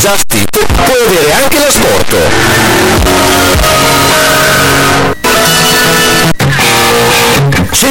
Just It puoi avere anche l'asporto.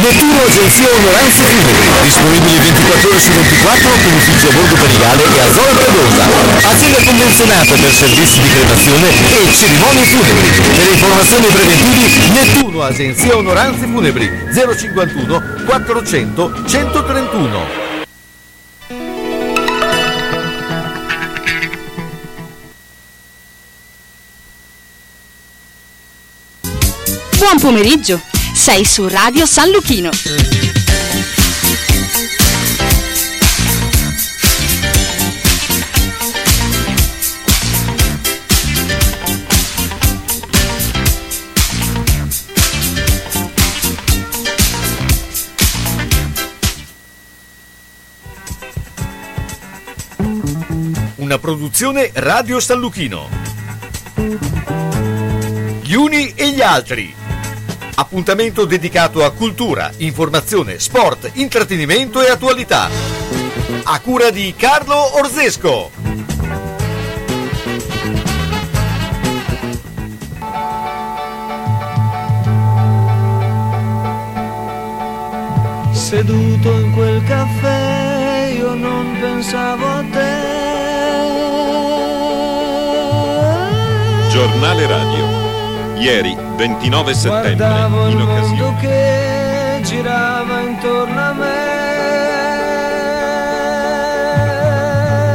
Nettuno Agenzia Onoranze Funebri, disponibili 24 ore su 24 con ufficio a Borgo Panigale e a Zona Predosa. Azienda convenzionata per servizi di cremazione e cerimonie funebri. Per informazioni preventivi Nettuno Agenzia Onoranze Funebri 051 400 131. Buon pomeriggio, sei su Radio San Luchino. Una produzione Radio San Luchino. Gli uni e gli altri. Appuntamento dedicato a cultura, informazione, sport, intrattenimento e attualità. A cura di Carlo Orzesco. Seduto in quel caffè io non pensavo a te. Giornale radio. Ieri, 29 settembre, Guardavo il in occasione. che girava intorno a me.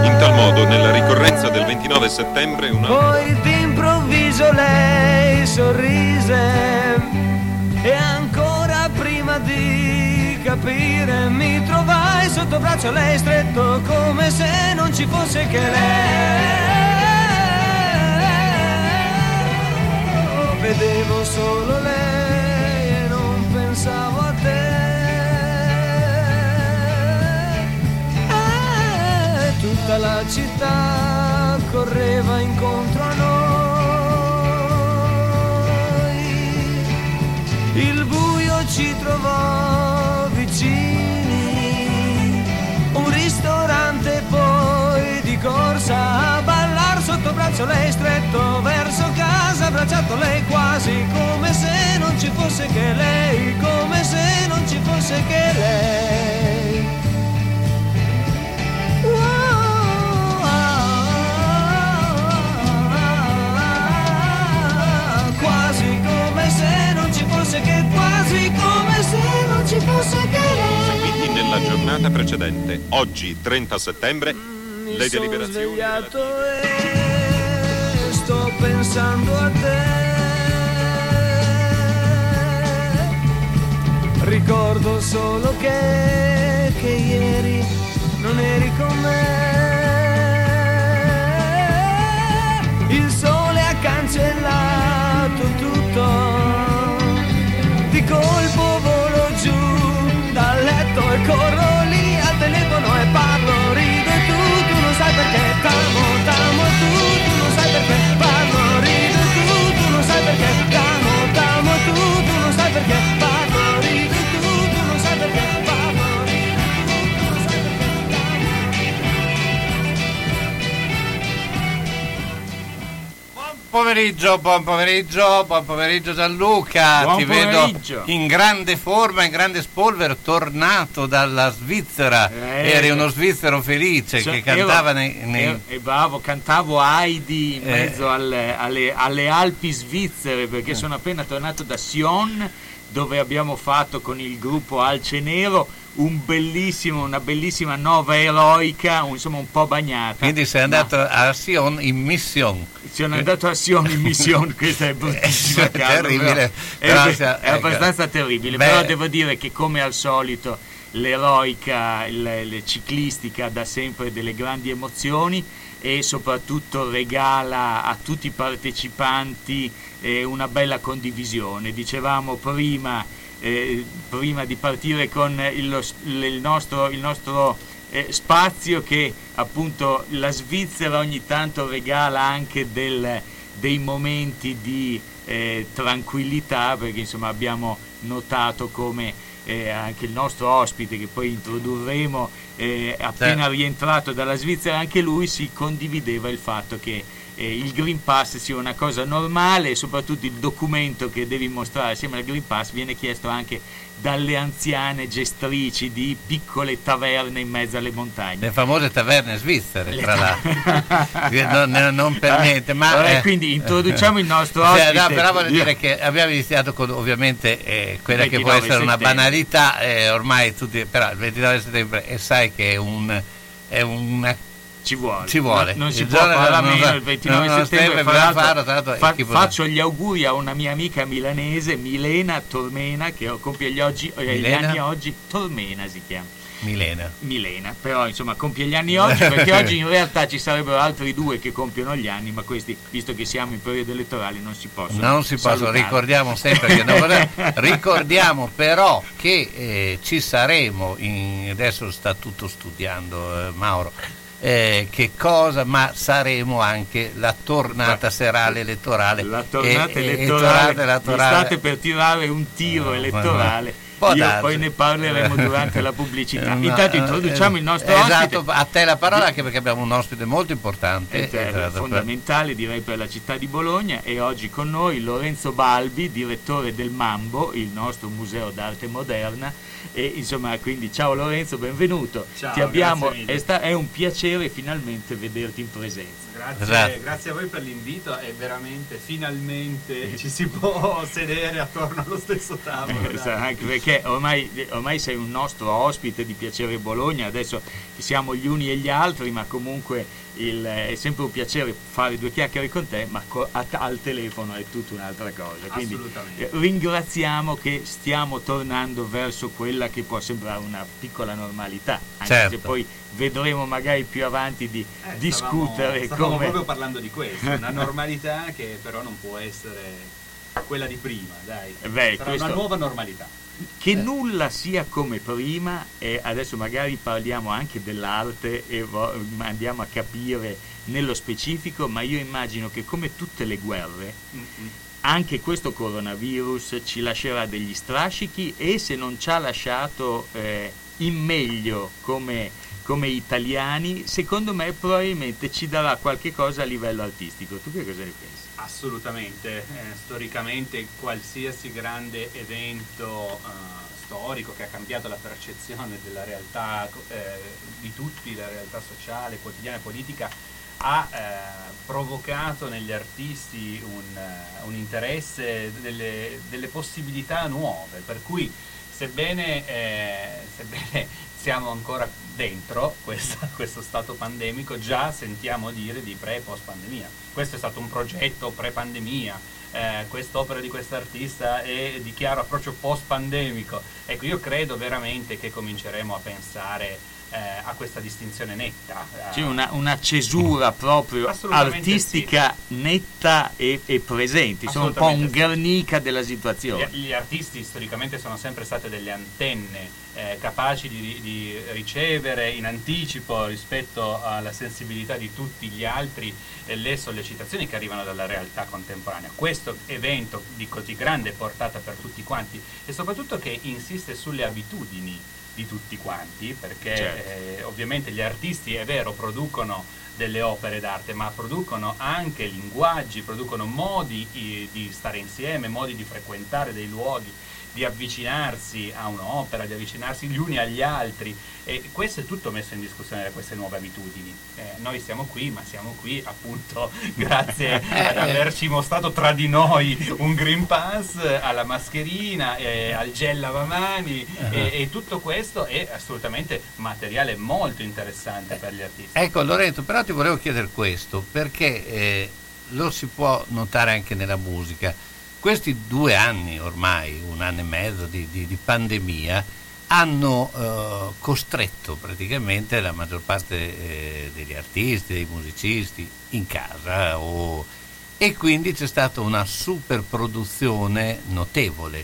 In tal modo, nella ricorrenza del 29 settembre, una... Poi d'improvviso lei sorrise e ancora prima di capire mi trovai sotto braccio a lei stretto come se non ci fosse che lei. Vedevo solo lei e non pensavo a te. E tutta la città correva incontro a noi. Il buio ci trovò vicini, un ristorante poi di corsa a ballar sotto braccio lei stretto verso casa, abbracciato lei quasi come se non ci fosse che lei, come se non ci fosse che lei. Quasi come se non ci fosse che quasi come se non ci fosse che lei. Quindi nella giornata precedente, oggi 30 settembre, le deliberazioni... pensando a te. Ricordo solo che, che ieri non eri con me. Il sole ha cancellato tutto. Di colpo volo giù dal letto e corro lì al telefono e parlo, rido e tu, tu non sai perché t'amo, t'amo tu, tu non sai perché parlo, tu non sai pomeriggio, buon pomeriggio, buon pomeriggio Gianluca. Buon Ti pomeriggio. vedo in grande forma, in grande spolvero, tornato dalla Svizzera. Eh, Eri uno svizzero felice Cioè, che cantava ero- nei. nei- e bravo, cantavo Heidi in Eh. mezzo alle, alle- alle Alpi svizzere perché sono appena tornato da Sion dove abbiamo fatto con il gruppo Alce Nero un bellissimo, una bellissima nova eroica, insomma un po' bagnata. Quindi sei andato a Sion in mission. Sono andato a Sion in missione, questa è bruttissima È Carlo, terribile, però È, sia- è ecco. abbastanza terribile, Beh. però devo dire che come al solito l'eroica, il ciclistica dà sempre delle grandi emozioni e soprattutto regala a tutti i partecipanti eh, una bella condivisione. Dicevamo prima, eh, prima di partire con il, il nostro, il nostro eh, spazio che appunto la Svizzera ogni tanto regala anche del- dei momenti di eh, tranquillità perché insomma abbiamo notato come eh, anche il nostro ospite che poi introdurremo eh, appena Certo. rientrato dalla Svizzera anche lui si condivideva il fatto che eh, il Green Pass sia una cosa normale e soprattutto il documento che devi mostrare assieme al Green Pass viene chiesto anche dalle anziane gestrici di piccole taverne in mezzo alle montagne. Le famose taverne svizzere, tra l'altro. Non, non per niente, ma... Eh, eh, quindi introduciamo il nostro ospite. no, però voglio Io- dire che abbiamo iniziato con ovviamente eh, quella che può 29 essere una settembre. banalità, eh, ormai tutti, però il 29 settembre e sai che è un... È una, ci vuole. Ci vuole. Non, non si Il può fare a meno il 29 non- non settembre. stemma, fra farlo, l'altro, fa- faccio gli auguri a una mia amica milanese, Milena Tormena, che compie gli, oggi, eh, gli anni oggi. Tormena si chiama. Milena. Milena, però insomma compie gli anni oggi perché oggi in realtà ci sarebbero altri due che compiono gli anni, ma questi, visto che siamo in periodo elettorale, non si possono. Non si possono, ricordiamo sempre che non ricordiamo però che eh, ci saremo, in- adesso sta tutto studiando eh, Mauro, eh, che cosa, ma saremo anche la tornata serale elettorale. La tornata E- e- e elettorale, tornata elettorale. vi state per tirare un tiro No, elettorale. Può Io darsi. poi ne parleremo durante la pubblicità. No, Intanto eh, introduciamo eh, il nostro esatto, ospite. a te la parola anche perché abbiamo un ospite molto importante. Ed è esatto, fondamentale direi per la città di Bologna e oggi con noi Lorenzo Balbi, direttore del Mambo, il nostro museo d'arte moderna e insomma quindi ciao Lorenzo, benvenuto. Ciao, Ti abbiamo, è, sta- è un piacere finalmente vederti in presenza. Grazie, Esatto. grazie a voi per l'invito e veramente finalmente ci si può sedere attorno allo stesso tavolo. Esatto, anche perché ormai, ormai sei un nostro ospite di Piacere Bologna, adesso ci siamo gli uni e gli altri, ma comunque il- è sempre un piacere fare due chiacchiere con te, ma co- a- al telefono è tutta un'altra cosa. Quindi eh, ringraziamo che stiamo tornando verso quella che può sembrare una piccola normalità, anche Certo. se poi vedremo magari più avanti di Eh, discutere stavamo, stavamo come... proprio parlando di questo, una normalità che però non può essere quella di prima, dai. Eh beh, Sarà questo- una nuova normalità. Che nulla sia come prima e adesso magari parliamo anche dell'arte e vo- andiamo a capire nello specifico, ma io immagino che come tutte le guerre anche questo coronavirus ci lascerà degli strascichi e se non ci ha lasciato eh, in meglio come, come italiani, secondo me probabilmente ci darà qualche cosa a livello artistico. Tu che cosa ne pensi? Assolutamente, eh, storicamente qualsiasi grande evento eh, storico che ha cambiato la percezione della realtà eh, di tutti, la realtà sociale, quotidiana e politica, ha eh, provocato negli artisti un, eh, un interesse, delle, delle possibilità nuove, per cui sebbene, eh, sebbene siamo ancora dentro questa- questo stato pandemico, già sentiamo dire di pre e post pandemia. Questo è stato un progetto pre pandemia, eh, quest'opera di quest'artista è di chiaro approccio post pandemico. Ecco, io credo veramente che cominceremo a pensare eh, a questa distinzione netta. C'è una, una cesura proprio artistica netta e, e presente, insomma un po' un sì. Guernica della situazione. Gli, gli artisti storicamente sono sempre state delle antenne eh, capaci di, di ricevere in anticipo rispetto alla sensibilità di tutti gli altri eh, le sollecitazioni che arrivano dalla realtà contemporanea. Questo evento di così grande portata per tutti quanti e soprattutto che insiste sulle abitudini di tutti quanti, perché Certo. eh, ovviamente gli artisti, è vero, producono delle opere d'arte, ma producono anche linguaggi, producono modi eh, di stare insieme, modi di frequentare dei luoghi di avvicinarsi a un'opera, di avvicinarsi gli uni agli altri e questo è tutto messo in discussione da queste nuove abitudini. Eh, noi siamo qui, ma siamo qui appunto grazie ad averci mostrato tra di noi un Green Pass, alla mascherina, eh, al gel lavamani e, e tutto questo è assolutamente materiale molto interessante per gli artisti. Ecco Lorenzo, però ti volevo chiedere questo, perché eh, lo si può notare anche nella musica. Questi due anni ormai, un anno e mezzo di, di- di pandemia, hanno eh, costretto praticamente la maggior parte eh, degli artisti, dei musicisti in casa o- e quindi c'è stata una super produzione notevole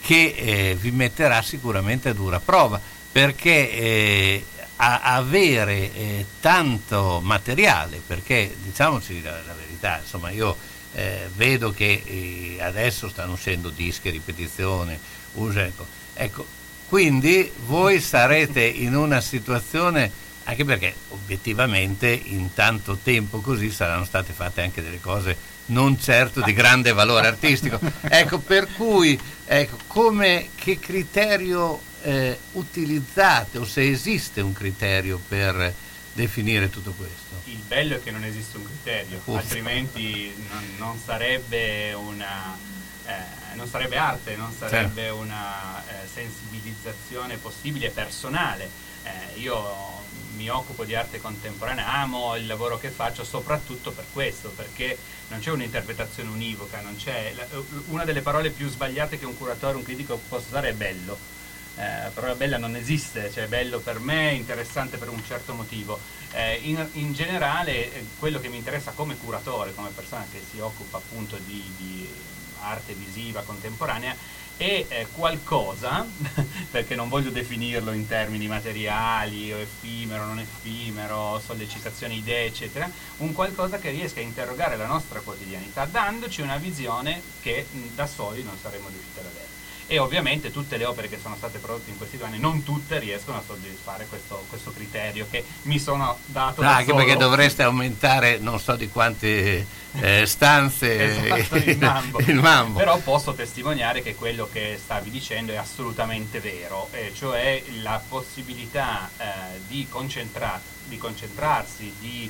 che eh, vi metterà sicuramente a dura prova perché eh, a- avere eh, tanto materiale, perché diciamoci la, la verità, insomma io eh, vedo che eh, adesso stanno uscendo dischi, ripetizione, usa- ecco, ecco, quindi voi sarete in una situazione, anche perché obiettivamente in tanto tempo così saranno state fatte anche delle cose non certo di grande valore artistico. Ecco, per cui, ecco, come, che criterio eh, utilizzate o se esiste un criterio per definire tutto questo? Il bello è che non esiste un criterio, Uffa. altrimenti non, non sarebbe una eh, non sarebbe arte, non sarebbe una eh, sensibilizzazione possibile personale. Eh, io mi occupo di arte contemporanea, amo il lavoro che faccio soprattutto per questo, perché non c'è un'interpretazione univoca, non c'è la- una delle parole più sbagliate che un curatore, un critico possa usare è bello. Eh, la parola bella non esiste, cioè bello per me, interessante per un certo motivo. Eh, in, in generale eh, quello che mi interessa come curatore, come persona che si occupa appunto di, di arte visiva contemporanea, è eh, qualcosa, perché non voglio definirlo in termini materiali o effimero, non effimero, sollecitazione, idee, eccetera, un qualcosa che riesca a interrogare la nostra quotidianità, dandoci una visione che mh, da soli non saremmo riusciti ad avere. E ovviamente tutte le opere che sono state prodotte in questi due anni, non tutte riescono a soddisfare questo, questo criterio che mi sono dato No, da anche solo. perché dovreste aumentare non so di quante eh, stanze Esatto, il mambo. il mambo. Però posso testimoniare che quello che stavi dicendo è assolutamente vero, e cioè la possibilità eh, di, concentra- di concentrarsi, di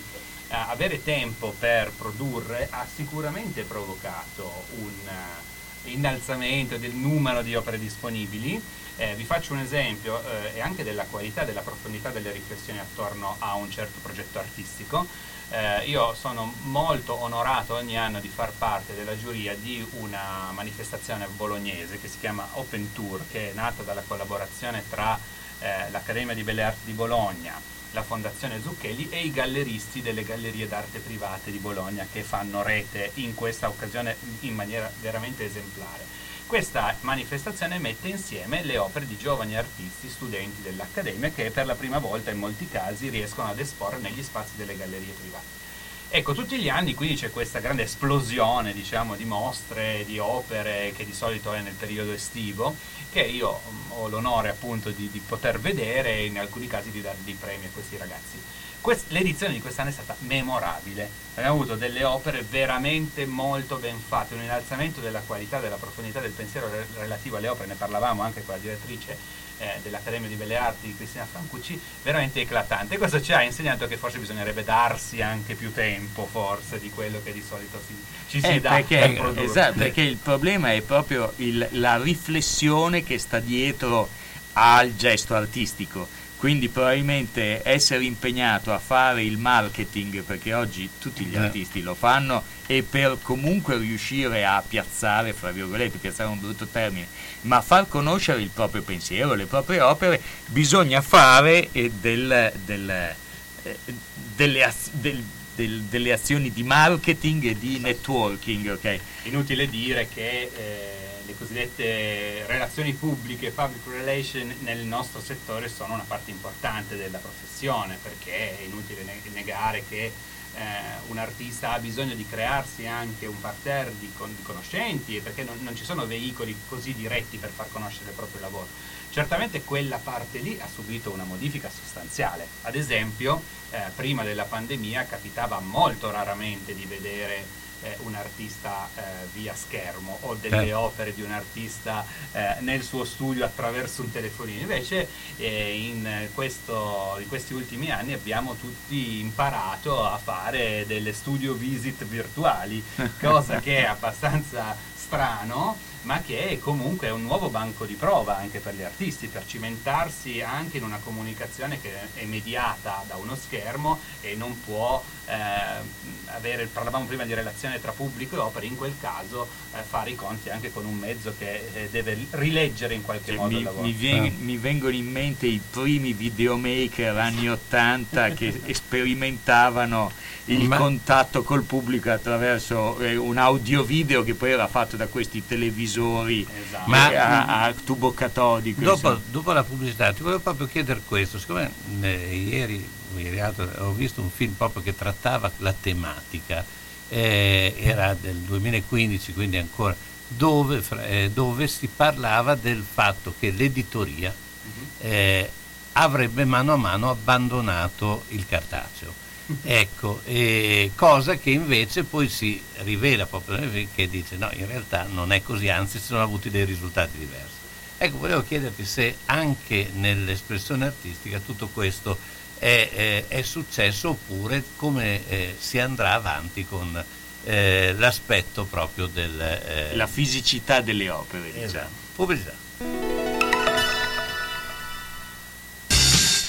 eh, avere tempo per produrre ha sicuramente provocato un eh, innalzamento del numero di opere disponibili. Eh, vi faccio un esempio eh, e anche della qualità, della profondità delle riflessioni attorno a un certo progetto artistico. Eh, io sono molto onorato ogni anno di far parte della giuria di una manifestazione bolognese che si chiama Open Tour, che è nata dalla collaborazione tra eh, l'Accademia di Belle Arti di Bologna, la Fondazione Zucchelli e i galleristi delle gallerie d'arte private di Bologna che fanno rete in questa occasione in maniera veramente esemplare. Questa manifestazione mette insieme le opere di giovani artisti, studenti dell'Accademia che per la prima volta in molti casi riescono ad esporre negli spazi delle gallerie private. Ecco, tutti gli anni quindi c'è questa grande esplosione, diciamo, di mostre, di opere che di solito è nel periodo estivo, che io mm, ho l'onore appunto di, di poter vedere e in alcuni casi di dare dei premi a questi ragazzi. Quest- l'edizione di quest'anno è stata memorabile, abbiamo avuto delle opere veramente molto ben fatte, un innalzamento della qualità, della profondità del pensiero re- relativo alle opere, ne parlavamo anche con la direttrice eh, dell'Accademia di Belle Arti, Cristina Francucci, veramente eclatante. Questo ci ha insegnato che forse bisognerebbe darsi anche più tempo, forse, di quello che di solito si, ci si Eh, dà perché, per esatto, perché il problema è proprio il- la riflessione che sta dietro al gesto artistico. Quindi probabilmente essere impegnato a fare il marketing, perché oggi tutti gli Eh. artisti lo fanno, e per comunque riuscire a piazzare, fra virgolette, piazzare un brutto termine, ma far conoscere il proprio pensiero, le proprie opere, bisogna fare eh, del- del, eh, delle, az- del- del- delle azioni di marketing e di networking, ok? Inutile dire che eh, le cosiddette relazioni pubbliche, public relation nel nostro settore sono una parte importante della professione, perché è inutile ne- negare che eh, un artista ha bisogno di crearsi anche un parterre di, con- di conoscenti, perché non, non ci sono veicoli così diretti per far conoscere il proprio lavoro. Certamente quella parte lì ha subito una modifica sostanziale. Ad esempio, eh, prima della pandemia capitava molto raramente di vedere eh, un artista eh, via schermo o delle Certo. opere di un artista eh, nel suo studio attraverso un telefonino. Invece eh, in, questo- in questi ultimi anni abbiamo tutti imparato a fare delle studio visit virtuali, cosa che è abbastanza strano ma che comunque è un nuovo banco di prova anche per gli artisti, per cimentarsi anche in una comunicazione che è mediata da uno schermo e non può eh, avere, parlavamo prima di relazione tra pubblico e opere, in quel caso eh, fare i conti anche con un mezzo che eh, deve rileggere in qualche Cioè, modo il mi, lavoro. mi vien- mi vengono in mente i primi videomaker anni 80 che sperimentavano il Ma- contatto col pubblico attraverso eh, un audio video che poi era fatto da questi televisori Esatto. Ma- a, a tubo catodico. Dopo, dopo la pubblicità ti volevo proprio chiedere questo, siccome eh, ieri, ieri l'altro, ho visto un film proprio che trattava la tematica, eh, era del 2015, quindi ancora, dove, eh, dove si parlava del fatto che l'editoria eh, avrebbe mano a mano abbandonato il cartaceo. Ecco, eh, cosa che invece poi si rivela proprio che dice no, in realtà non è così, anzi si sono avuti dei risultati diversi. Ecco, volevo chiederti se anche nell'espressione artistica tutto questo è, eh, è successo oppure come eh, si andrà avanti con eh, l'aspetto proprio del... eh, la fisicità delle opere. diciamo. esatto. Pubblicità.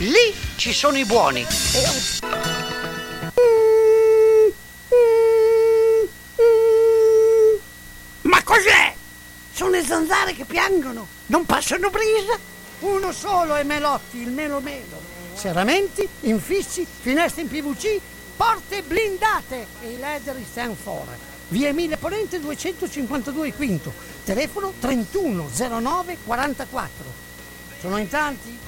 Lì ci sono i buoni. Ma cos'è? Sono le zanzare che piangono, non passano brisa. Uno solo è Melotti, il Melo Melo. Serramenti, infissi, finestre in PVC, porte blindate e i leder stand for. Via Emile Ponente 252 Quinto, telefono 31 09 44. Sono in tanti?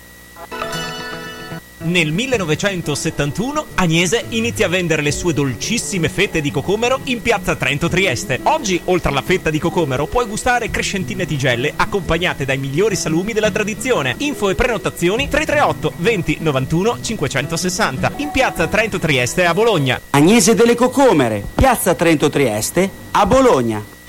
Nel 1971 Agnese inizia a vendere le sue dolcissime fette di cocomero in piazza Trento Trieste. Oggi, oltre alla fetta di cocomero, puoi gustare crescentine tigelle accompagnate dai migliori salumi della tradizione. Info e prenotazioni 338 20 91 560 in piazza Trento Trieste a Bologna. Agnese delle Cocomere, piazza Trento Trieste, a Bologna.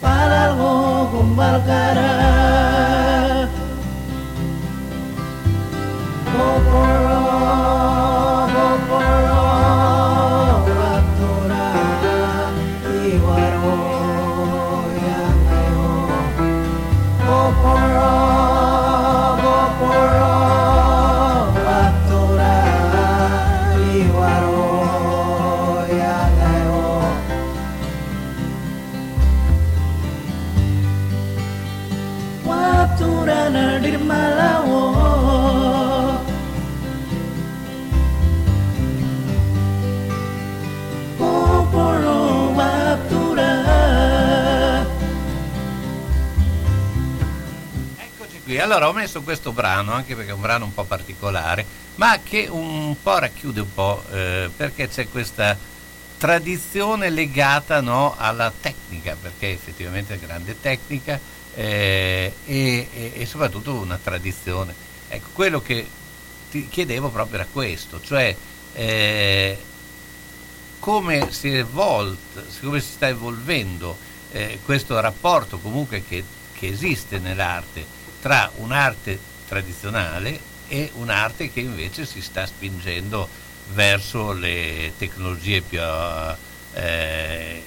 Para algo con Valcarán. Allora ho messo questo brano anche perché è un brano un po' particolare, ma che un po' racchiude un po' eh, perché c'è questa tradizione legata no, alla tecnica, perché effettivamente è grande tecnica eh, e, e- e soprattutto una tradizione. Ecco, quello che ti chiedevo proprio era questo, cioè eh, come si è evolto, come si sta evolvendo eh, questo rapporto comunque che, che esiste nell'arte tra un'arte tradizionale e un'arte che invece si sta spingendo verso le tecnologie più, eh,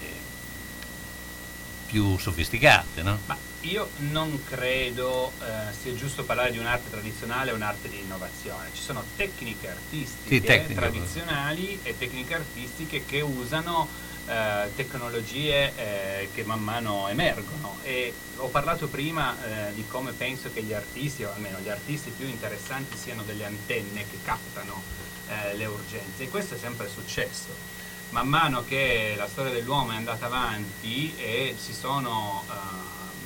più sofisticate. No? Ma io non credo eh, sia giusto parlare di un'arte tradizionale e un'arte di innovazione. Ci sono tecniche artistiche Sì, tecniche. tradizionali e tecniche artistiche che usano eh, tecnologie eh, che man mano emergono. E ho parlato prima eh, di come penso che gli artisti, o almeno gli artisti più interessanti, siano delle antenne che captano eh, le urgenze. E questo è sempre successo man mano che la storia dell'uomo è andata avanti e si sono eh,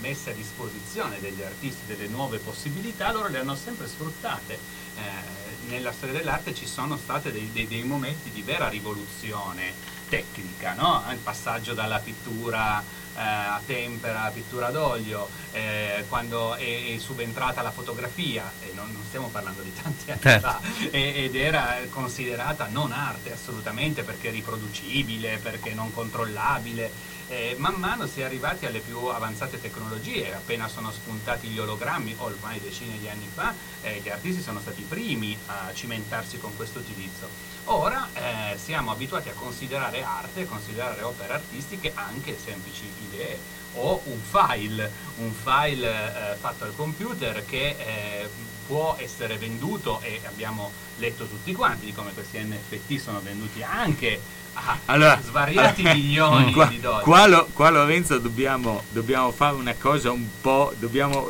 messe a disposizione degli artisti delle nuove possibilità, loro le hanno sempre sfruttate. Eh, nella storia dell'arte ci sono stati dei, dei- dei momenti di vera rivoluzione tecnica, no? il passaggio dalla pittura eh, a tempera, a pittura ad olio, eh, quando è, è subentrata la fotografia, e non, non stiamo parlando di tanti anni Certo. fa, e- ed era considerata non arte assolutamente perché riproducibile, perché non controllabile. Eh, man mano si è arrivati alle più avanzate tecnologie, appena sono spuntati gli ologrammi, ormai decine di anni fa, eh, gli artisti sono stati i primi a cimentarsi con questo utilizzo. Ora eh, siamo abituati a considerare arte, considerare opere artistiche anche semplici idee o un file, un file eh, fatto al computer che eh, può essere venduto e abbiamo letto tutti quanti di come questi NFT sono venduti anche a Allora, svariati eh, milioni qua, di dollari. Qua, Lo- qua, Lorenzo dobbiamo, dobbiamo fare una cosa un po', dobbiamo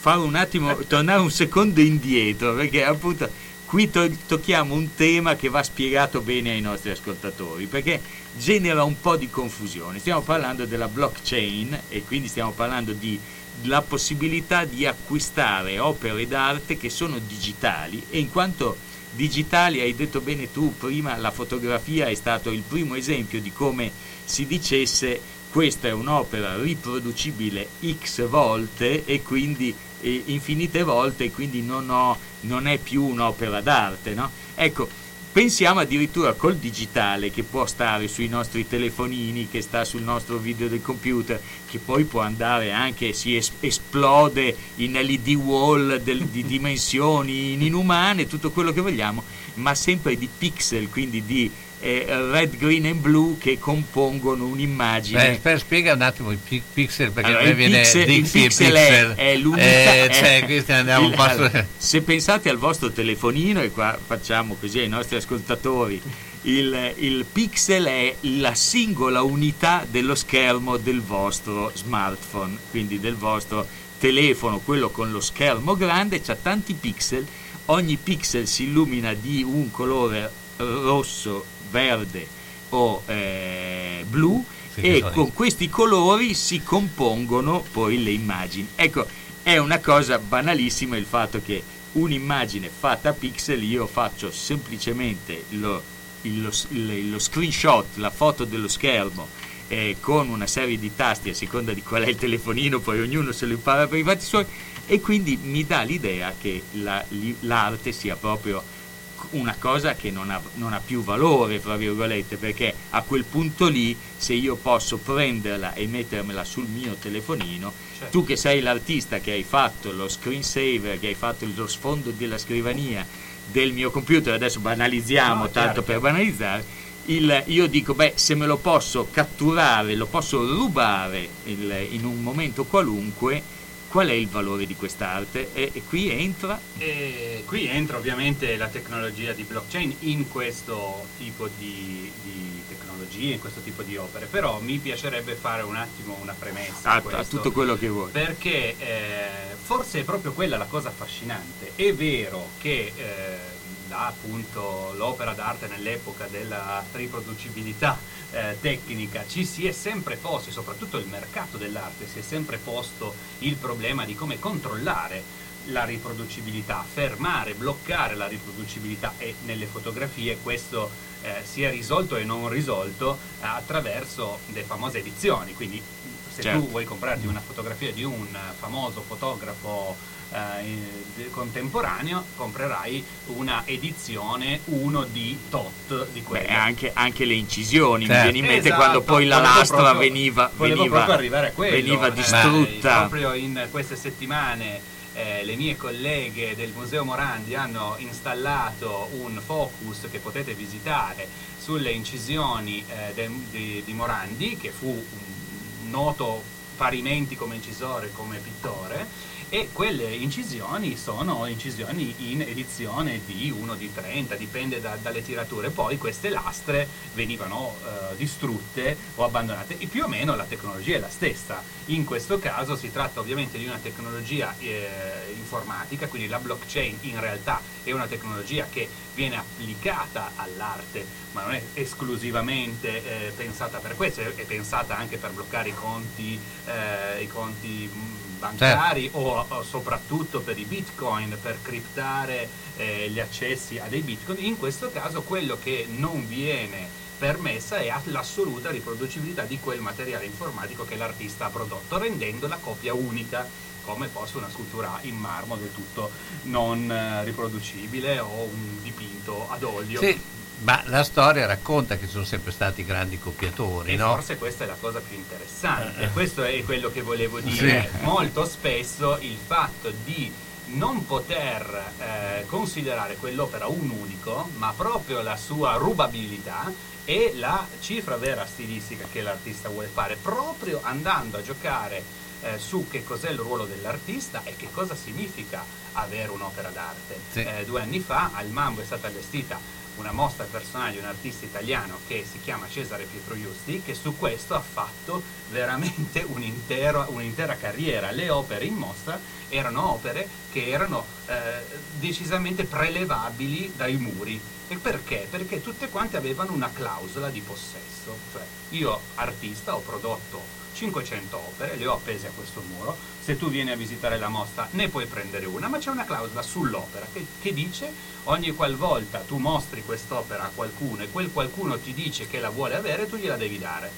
fare un attimo, tornare un secondo indietro, perché appunto qui to- tocchiamo un tema che va spiegato bene ai nostri ascoltatori, perché genera un po' di confusione. Stiamo parlando della blockchain e quindi stiamo parlando di la possibilità di acquistare opere d'arte che sono digitali e in quanto digitali, hai detto bene tu prima, la fotografia è stato il primo esempio di come si dicesse questa è un'opera riproducibile x volte e quindi eh, infinite volte e quindi non, ho- non è più un'opera d'arte. No? Ecco, pensiamo addirittura col digitale che può stare sui nostri telefonini, che sta sul nostro video del computer, che poi può andare anche, si es- esplode in LED wall del- di dimensioni inumane, tutto quello che vogliamo, ma sempre di pixel, quindi di eh, red, green e blu che compongono un'immagine. Beh, spiega un attimo i pi- pixel perché Allora, viene pixel, Dixie e pixel pixel. è, è l'unità. Eh, è- cioè, andiamo il- allora, Se pensate al vostro telefonino, e qua facciamo così ai nostri ascoltatori, il, il pixel è la singola unità dello schermo del vostro smartphone, quindi del vostro telefono, quello con lo schermo grande, ha tanti pixel, ogni pixel si illumina di un colore rosso, verde o eh, blu Sì, e con questi colori si compongono poi le immagini. Ecco, è una cosa banalissima il fatto che un'immagine fatta a pixel io faccio semplicemente lo, lo- lo screenshot, la foto dello schermo eh, con una serie di tasti a seconda di qual è il telefonino, poi ognuno se lo impara per i fatti suoi e quindi mi dà l'idea che la- l'arte sia proprio una cosa che non ha, non ha più valore, fra virgolette, perché a quel punto lì, se io posso prenderla e mettermela sul mio telefonino, Certo. tu che sei l'artista che hai fatto lo screensaver, che hai fatto lo sfondo della scrivania del mio computer, adesso banalizziamo, No, chiaro, tanto per banalizzare, il- io dico, beh, se me lo posso catturare, lo posso rubare il- in un momento qualunque, qual è il valore di quest'arte? E, e qui entra E qui entra ovviamente la tecnologia di blockchain in questo tipo di, di tecnologie, in questo tipo di opere, però mi piacerebbe fare un attimo una premessa. a, a a questo, tutto quello che vuoi. Perché eh, forse è proprio quella la cosa affascinante. È vero che eh, la, appunto l'opera d'arte nell'epoca della riproducibilità eh, tecnica. Ci si è sempre posto, soprattutto il mercato dell'arte si è sempre posto il problema di come controllare la riproducibilità, fermare, bloccare la riproducibilità. E nelle fotografie questo eh, si è risolto e non risolto attraverso le famose edizioni, quindi se Certo. tu vuoi comprarti una fotografia di un famoso fotografo eh, de- contemporaneo, comprerai una edizione 1 di tot di quella. Beh, anche, anche le incisioni, mi Certo. viene in mente Esatto, quando poi la lastra proprio- veniva, veniva, proprio arrivare a quello. veniva Eh, distrutta. proprio in queste settimane eh, le mie colleghe del Museo Morandi hanno installato un focus che potete visitare sulle incisioni eh, de- di, di Morandi, che fu un noto parimenti come incisore come pittore. E quelle incisioni sono incisioni in edizione di 1 di 30, dipende da- dalle tirature. Poi queste lastre venivano eh, distrutte o abbandonate e più o meno la tecnologia è la stessa. In questo caso si tratta ovviamente di una tecnologia eh, informatica, quindi la blockchain in realtà è una tecnologia che viene applicata all'arte, ma non è esclusivamente eh, pensata per questo, è, è pensata anche per bloccare i conti, eh, i conti bancari o, o soprattutto per i bitcoin, per criptare eh, gli accessi a dei bitcoin. In questo caso quello che non viene permessa è l'assoluta riproducibilità di quel materiale informatico che l'artista ha prodotto, rendendo la copia unica come fosse una scultura in marmo del tutto non eh, riproducibile o un dipinto ad olio. Sì, ma la storia racconta che sono sempre stati grandi copiatori, E no? forse questa è la cosa più interessante, questo è quello che volevo dire. Sì. Molto spesso il fatto di non poter eh, considerare quell'opera un unico, ma proprio la sua rubabilità e la cifra vera stilistica che l'artista vuole fare, proprio andando a giocare eh, su che cos'è il ruolo dell'artista e che cosa significa avere un'opera d'arte. Sì. Eh, due anni fa al Mambo è stata allestita una mostra personale di un artista italiano che si chiama Cesare Pietro Giusti, che su questo ha fatto veramente un intero- un'intera carriera. Le opere in mostra erano opere che erano eh, decisamente prelevabili dai muri. E perché? Perché tutte quante avevano una clausola di possesso. Cioè, io artista ho prodotto 500 opere, le ho appese a questo muro, se tu vieni a visitare la mostra ne puoi prendere una, ma c'è una clausola sull'opera che, che dice ogni qualvolta tu mostri quest'opera a qualcuno e quel qualcuno ti dice che la vuole avere, tu gliela devi dare.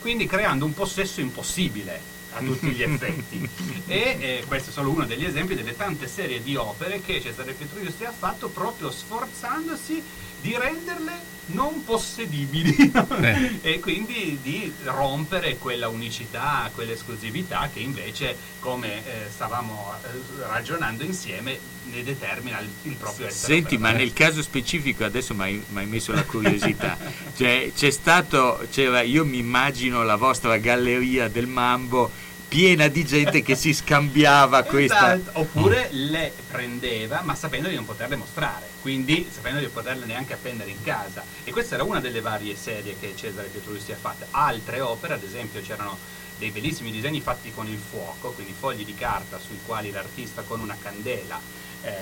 Quindi creando un possesso impossibile a tutti gli effetti. e eh, questo è solo uno degli esempi delle tante serie di opere che Cesare Pietro Giusti ha fatto proprio sforzandosi di renderle non possedibili Eh. e quindi di rompere quella unicità, quell'esclusività che invece, come eh, stavamo eh, ragionando insieme, ne determina il, il proprio essere. Senti, ma nel caso specifico adesso mi hai messo la curiosità. Cioè, c'è stato, c'era, io mi immagino la vostra galleria del Mambo piena di gente che si scambiava questa. Esatto, Oppure le prendeva, ma sapendo di non poterle mostrare, quindi sapendo di non poterle neanche appendere in casa. E questa era una delle varie serie che Cesare Pietrucci ha fatto. Altre opere, ad esempio, c'erano dei bellissimi disegni fatti con il fuoco, quindi fogli di carta sui quali l'artista con una candela eh,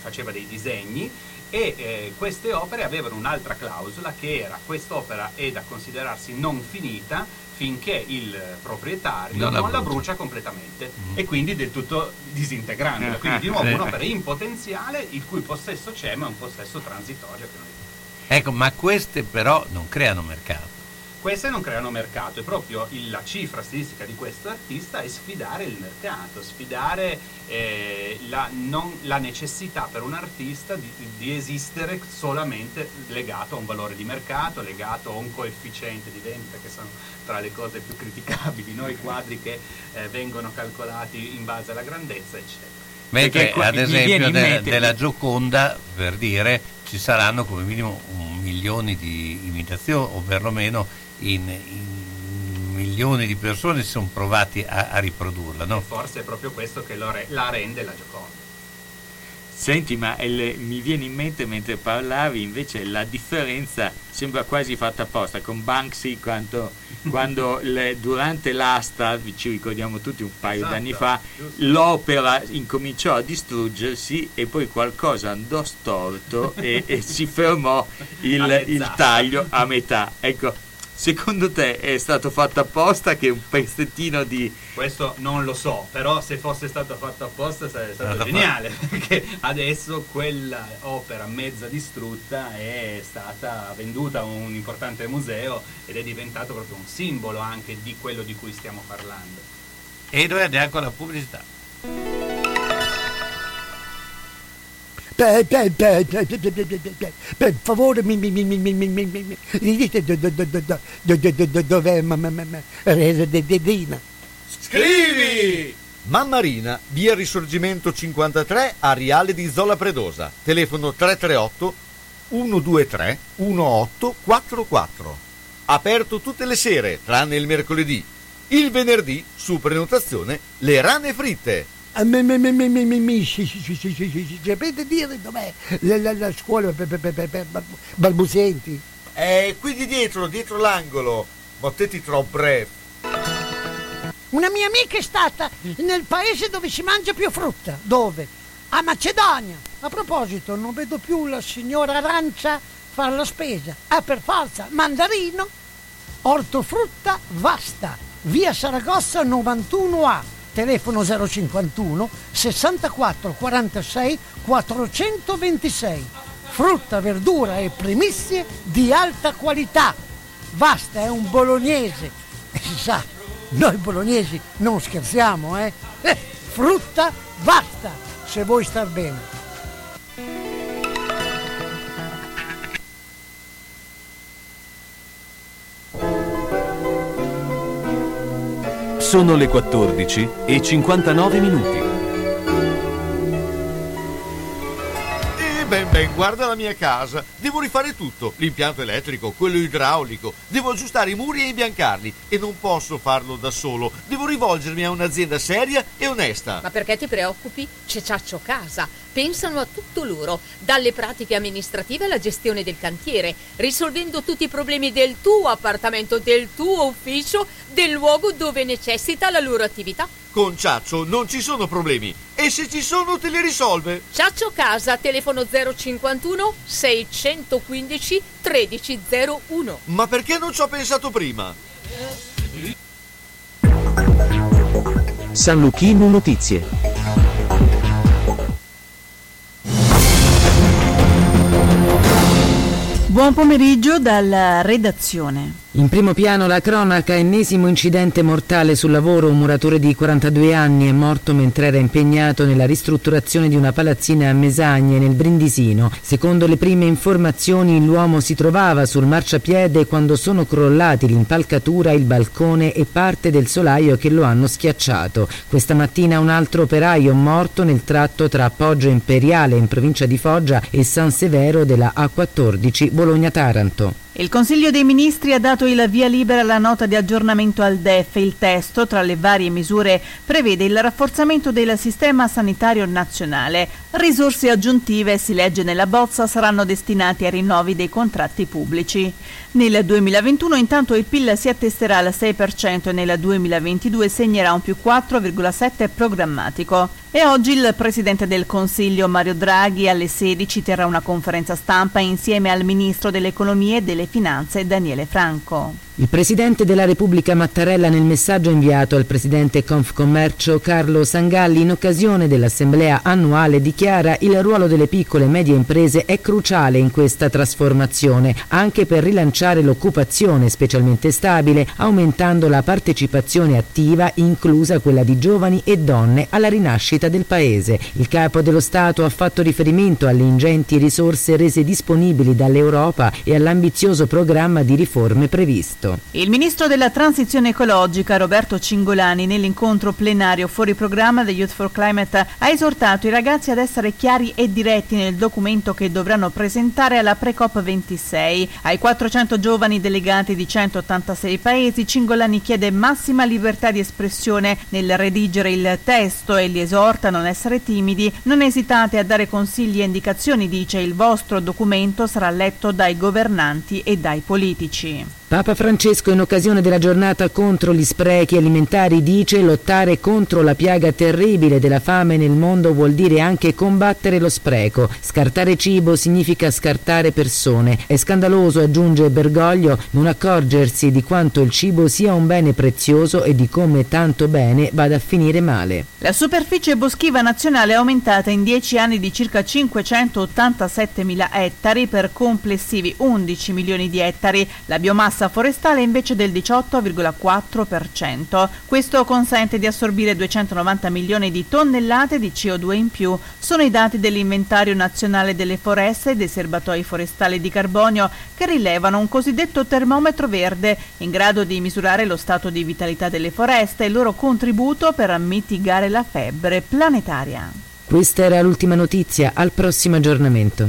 faceva dei disegni e eh, queste opere avevano un'altra clausola che era quest'opera è da considerarsi non finita finché il proprietario Non non, la la brucia. brucia completamente e quindi del tutto disintegrandola. Eh, Quindi di nuovo eh. un'opera in potenziale il cui possesso c'è ma è un possesso transitorio Ecco, ma queste però non creano mercato. Queste non creano mercato, è proprio il- la cifra stilistica di questo artista è sfidare il mercato, sfidare eh, la, non- la necessità per un artista di, di esistere solamente legato a un valore di mercato, legato a un coefficiente di vendita che sono tra le cose più criticabili, no? i quadri che eh, vengono calcolati in base alla grandezza, eccetera. Mentre qua- ad esempio de- della Gioconda, per dire, ci saranno come minimo un milioni di imitazioni, o perlomeno in, in milioni di persone si sono provati a, a riprodurla. No? Forse è proprio questo che lo re- la rende la Gioconda. Senti, ma il- mi viene in mente mentre parlavi invece la differenza sembra quasi fatta apposta con Banksy quanto, quando le- durante l'asta, ci ricordiamo tutti un paio Esatto, d'anni fa, giusto. l'opera incominciò a distruggersi e poi qualcosa andò storto e, e si fermò il, il taglio a metà. Ecco, secondo te è stato fatto apposta che un pezzettino di... Questo non lo so, però se fosse stato fatto apposta sarebbe stato geniale, perché adesso quella opera mezza distrutta è stata venduta a un importante museo ed è diventato proprio un simbolo anche di quello di cui stiamo parlando. E noi andiamo con la pubblicità. Per favore mi, mi, mi, mi, mi, mi, mi, mi, mi dite do- do- do- do- do- do- do- do- do- dov'è Rededina? Scrivi! Mammarina, via Risorgimento 53, Ariale di Zola Predosa. Telefono 338 123 1844. Aperto tutte le sere, tranne il mercoledì. Il venerdì, su prenotazione, le rane fritte. Ah, Sapete dire dov'è la, la- la scuola per, per- per- per- per bal- balbuzienti? È qui di dietro, dietro l'angolo. Mottetti troppo breve. Una mia amica è stata nel paese dove si mangia più frutta. Dove? A Macedonia. A proposito, non vedo più la signora Arancia fare la spesa. Ah, per forza, mandarino, ortofrutta vasta, via Saragossa 91A, telefono 051 64 46 426. Frutta, verdura e primizie di alta qualità. Vasta è un bolognese. E si sa, noi bolognesi non scherziamo, eh? Eh, frutta basta, se vuoi star bene. Sono le 14 e 59 minuti. E ben ben, guarda la mia casa. Devo rifare tutto. L'impianto elettrico, quello idraulico. Devo aggiustare i muri e imbiancarli. E non posso farlo da solo. Devo rivolgermi a un'azienda seria e onesta. Ma perché ti preoccupi? C'è Ciaccio Casa. Pensano a tutto loro, dalle pratiche amministrative alla gestione del cantiere, risolvendo tutti i problemi del tuo appartamento, del tuo ufficio, del luogo dove necessita la loro attività. Con Ciaccio non ci sono problemi. E se ci sono te li risolve. Ciaccio Casa, telefono 051 615 1301. Ma perché non ci ho pensato prima? San Luchino Notizie. Buon pomeriggio dalla redazione. In primo piano la cronaca, ennesimo incidente mortale sul lavoro, un muratore di 42 anni è morto mentre era impegnato nella ristrutturazione di una palazzina a Mesagne nel Brindisino. Secondo le prime informazioni l'uomo si trovava sul marciapiede quando sono crollati l'impalcatura, il balcone e parte del solaio che lo hanno schiacciato. Questa mattina un altro operaio morto nel tratto tra Poggio Imperiale in provincia di Foggia e San Severo della A14 Bologna-Taranto. Il Consiglio dei Ministri ha dato il via libera alla nota di aggiornamento al DEF. Il testo, tra le varie misure, prevede il rafforzamento del sistema sanitario nazionale. Risorse aggiuntive, si legge nella bozza, saranno destinate ai rinnovi dei contratti pubblici. Nel 2021 intanto il PIL si attesterà al 6% e nel 2022 segnerà un più 4,7 programmatico. E oggi il Presidente del Consiglio Mario Draghi alle 16 terrà una conferenza stampa insieme al Ministro dell'Economia e delle Finanze Daniele Franco. Il Presidente della Repubblica Mattarella nel messaggio inviato al Presidente Confcommercio Carlo Sangalli in occasione dell'Assemblea annuale dichiara il ruolo delle piccole e medie imprese è cruciale in questa trasformazione, anche per rilanciare l'occupazione specialmente stabile, aumentando la partecipazione attiva, inclusa quella di giovani e donne, alla rinascita del Paese. Il Capo dello Stato ha fatto riferimento alle ingenti risorse rese disponibili dall'Europa e all'ambizioso programma di riforme previsto. Il ministro della transizione ecologica Roberto Cingolani nell'incontro plenario fuori programma The Youth for Climate ha esortato i ragazzi ad essere chiari e diretti nel documento che dovranno presentare alla pre-COP 26. Ai 400 giovani delegati di 186 paesi Cingolani chiede massima libertà di espressione nel redigere il testo e li esorta a non essere timidi. Non esitate a dare consigli e indicazioni, dice il vostro documento sarà letto dai governanti e dai politici. Papa Francesco in occasione della giornata contro gli sprechi alimentari dice lottare contro la piaga terribile della fame nel mondo vuol dire anche combattere lo spreco. Scartare cibo significa scartare persone. È scandaloso, aggiunge Bergoglio, non accorgersi di quanto il cibo sia un bene prezioso e di come tanto bene vada a finire male. La superficie boschiva nazionale è aumentata in 10 anni di circa 587 mila ettari per complessivi 11 milioni di ettari. La biomassa massa forestale invece del 18,4%. Questo consente di assorbire 290 milioni di tonnellate di CO2 in più. Sono i dati dell'inventario nazionale delle foreste e dei serbatoi forestali di carbonio che rilevano un cosiddetto termometro verde in grado di misurare lo stato di vitalità delle foreste e il loro contributo per mitigare la febbre planetaria. Questa era l'ultima notizia, al prossimo aggiornamento.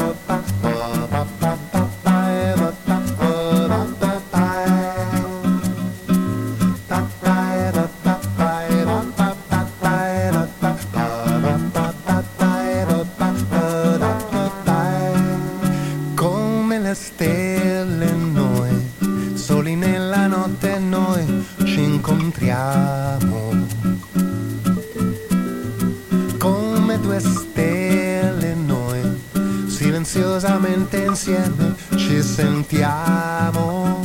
Insieme ci sentiamo.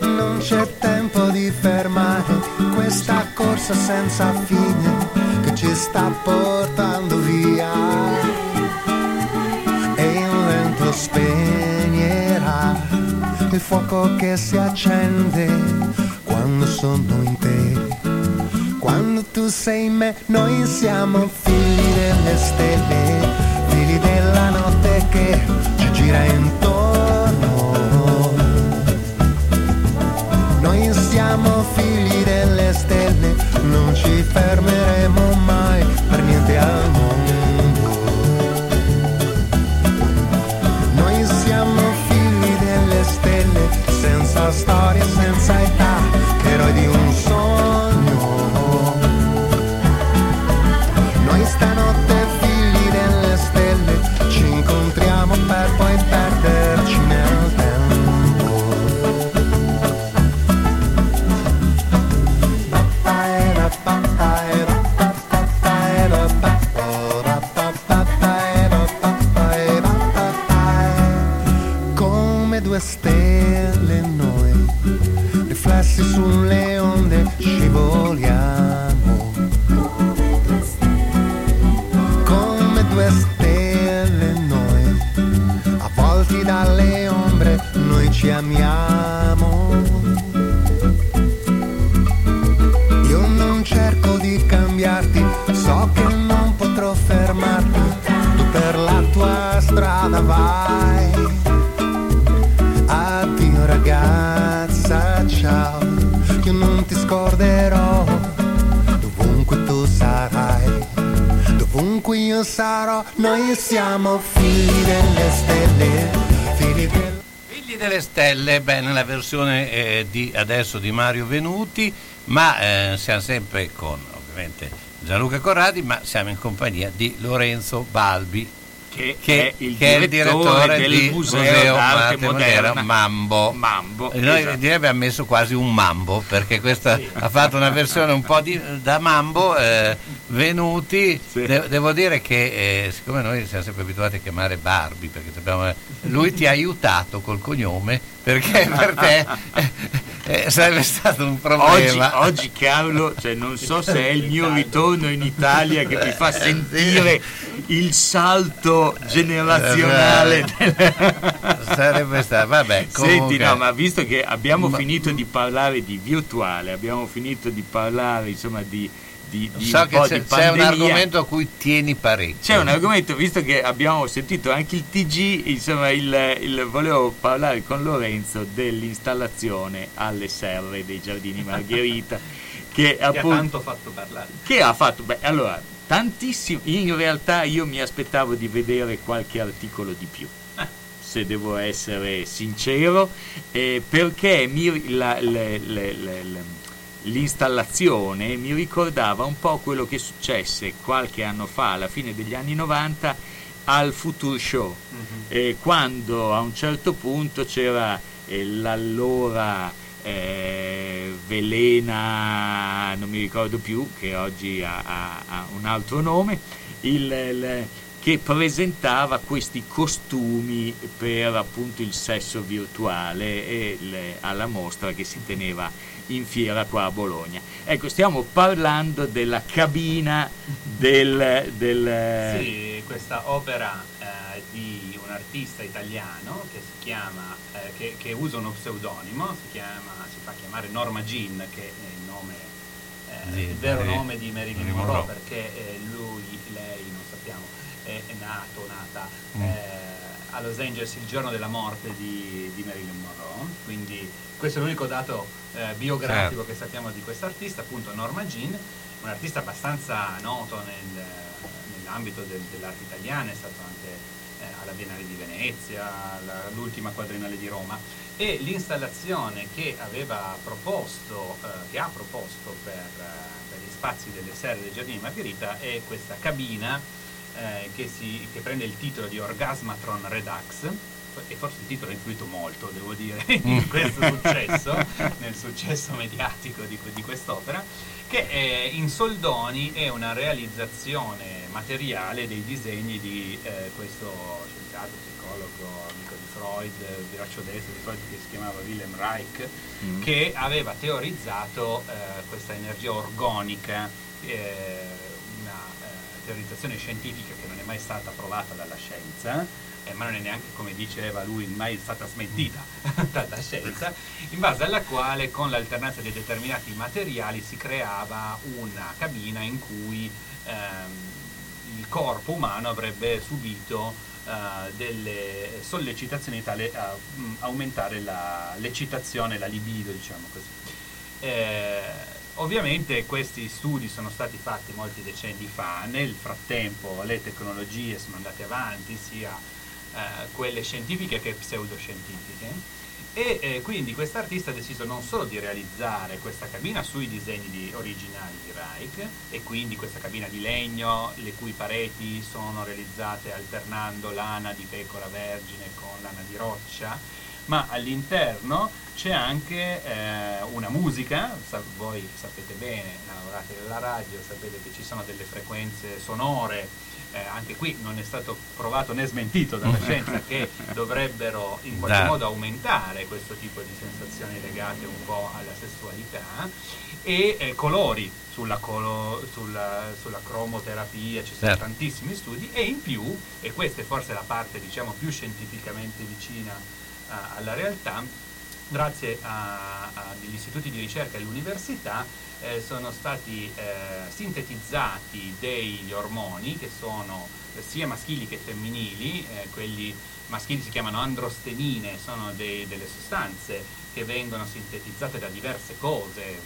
Non c'è tempo di fermare questa corsa senza fine che ci sta portando via e in lento spegnerà il fuoco che si accende quando sono in te. Quando tu sei in me, noi siamo figli delle stelle, figli della notte che ci gira intorno. Noi siamo figli delle stelle, non ci fermeremo mai per niente al mondo. Adesso di Mario Venuti, ma eh, siamo sempre con ovviamente Gianluca Corradi, ma siamo in compagnia di Lorenzo Balbi, che, che- è il che è il direttore del di Museo, Museo d'Arte Moderna Moderna Mambo. Mambo, E Noi esatto. direi abbiamo messo quasi un mambo perché questa ha fatto una versione un po' di, da mambo eh, venuti De- devo dire che eh, siccome noi siamo sempre abituati a chiamare Barbie perché sappiamo- lui ti ha aiutato col cognome perché per te eh, eh, sarebbe stato un Oggi, problema. Oggi Carlo, cioè, non so se è il mio ritorno in Italia che mi fa sentire il salto generazionale. sarebbe stato vabbè Senti, comunque. no, ma visto che abbiamo Ma- finito di parlare di virtuale, abbiamo finito di parlare insomma di, di, di so un che c'è, c'è un argomento a cui tieni parecchio C'è un argomento, visto che abbiamo sentito anche il TG, insomma, il, il- volevo parlare con Lorenzo dell'installazione alle serre dei giardini Margherita, che, Che ha appunto tanto fatto parlare. che ha fatto, beh, allora, tantissimo, in realtà io mi aspettavo di vedere qualche articolo di più, se devo essere sincero, eh, perché mi- la- le- le- le- le- l'installazione mi ricordava un po' quello che successe qualche anno fa, alla fine degli anni 90, al Future Show, eh, quando a un certo punto c'era eh, l'allora eh, Velena, non mi ricordo più, che oggi ha, ha- ha un altro nome, il- il- che presentava questi costumi per appunto il sesso virtuale e le- alla mostra che si teneva in fiera qua a Bologna. Ecco, stiamo parlando della cabina del... del Sì, questa opera eh, di un artista italiano che si chiama, eh, che, che usa uno pseudonimo, si, chiama, si fa chiamare Norma Jean, che è il nome, eh, Sì, il vero nome di Marilyn Monroe. perché eh, lui, lei, non sappiamo, è, è nato, nata Mm. eh, a Los Angeles il giorno della morte di, di Marilyn Monroe, quindi questo è l'unico dato eh, biografico Certo. che sappiamo di questa artista, appunto Norma Jean, un artista abbastanza noto nel- nell'ambito del- dell'arte italiana, è stato anche eh, alla Biennale di Venezia, alla- all'ultima quadrinale di Roma e l'installazione che aveva proposto, eh, che ha proposto per, eh, per gli spazi delle serre del Giardino di Margherita è questa cabina eh, che, si- che prende il titolo di Orgasmatron Redux e forse il titolo ha influito molto, devo dire, in questo successo, nel successo mediatico di, di quest'opera, che è, in soldoni è una realizzazione materiale dei disegni di eh, questo scienziato, psicologo, amico di Freud, eh, braccio destro di Freud che si chiamava Wilhelm Reich, Mm. che aveva teorizzato eh, questa energia orgonica, eh, una eh, teorizzazione scientifica che non è mai stata provata dalla scienza, eh, ma non è neanche, come diceva lui, mai stata smentita dalla scienza, in base alla quale con l'alternanza di determinati materiali si creava una cabina in cui ehm, il corpo umano avrebbe subito eh, delle sollecitazioni tale a mm, aumentare la- l'eccitazione, la libido, diciamo così. Eh, ovviamente questi studi sono stati fatti molti decenni fa, nel frattempo le tecnologie sono andate avanti, sia eh, quelle scientifiche che pseudoscientifiche, e eh, quindi quest'artista ha deciso non solo di realizzare questa cabina sui disegni di- originali di Reich, e quindi questa cabina di legno, le cui pareti sono realizzate alternando lana di pecora vergine con lana di roccia, ma all'interno c'è anche eh, una musica, sa- voi sapete bene, lavorate nella radio, sapete che ci sono delle frequenze sonore, eh, anche qui non è stato provato né smentito dalla scienza che dovrebbero in qualche Dai. modo aumentare questo tipo di sensazioni legate un po' alla sessualità e eh, colori sulla, colo- sulla- sulla cromoterapia, ci sono Certo. tantissimi studi e in più, e questa è forse la parte diciamo più scientificamente vicina alla realtà, grazie a, a degli istituti di ricerca e all'università eh, sono stati eh, sintetizzati degli ormoni che sono sia maschili che femminili, eh, quelli maschili si chiamano androstenine, sono dei- delle sostanze che vengono sintetizzate da diverse cose,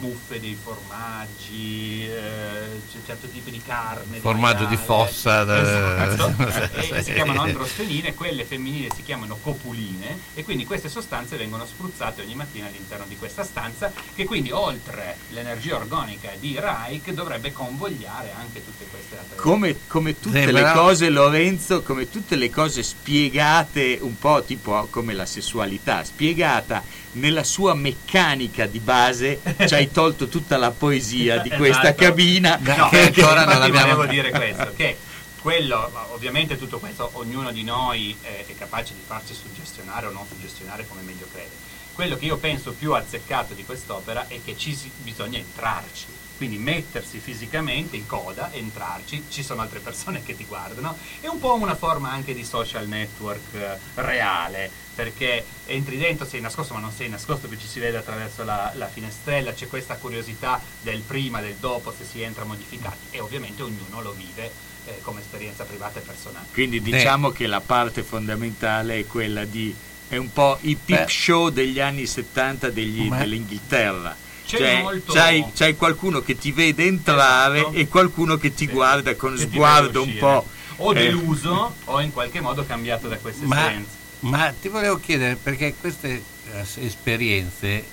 muffe dei formaggi, eh, c- certo tipo di carne. Formaggio di fossa, da- Esatto. e si chiamano androstenine, quelle femminili si chiamano copuline e quindi queste sostanze vengono spruzzate ogni mattina all'interno di questa stanza che quindi oltre l'energia organica di Reich dovrebbe convogliare anche tutte queste altre Come, come tutte Sì, le però- cose, Lorenzo, come tutte le cose spiegate un po' tipo come la sessualità, spiegata nella sua meccanica di base, ci hai tolto tutta la poesia di questa Esatto. cabina. No, che ancora non volevo dire questo, che quello, ovviamente tutto questo, ognuno di noi è, è capace di farsi suggestionare o non suggestionare come meglio crede. Quello che io penso più azzeccato di quest'opera è che ci si- bisogna entrarci, quindi mettersi fisicamente in coda, entrarci, ci sono altre persone che ti guardano, è un po' una forma anche di social network eh, reale, perché entri dentro, sei nascosto ma non sei nascosto, che ci si vede attraverso la, la finestrella, c'è questa curiosità del prima, del dopo, se si entra modificati e ovviamente ognuno lo vive eh, come esperienza privata e personale. Quindi diciamo che la parte fondamentale è quella di è un po' i peep Beh. show degli anni 70 degli- dell'Inghilterra. C'è Cioè, molto- c'hai, c'hai qualcuno che ti vede entrare Esatto. e qualcuno che ti guarda con Che sguardo un po' O eh, deluso o in qualche modo cambiato da queste Ma, esperienze. ma ti volevo chiedere perché queste eh, esperienze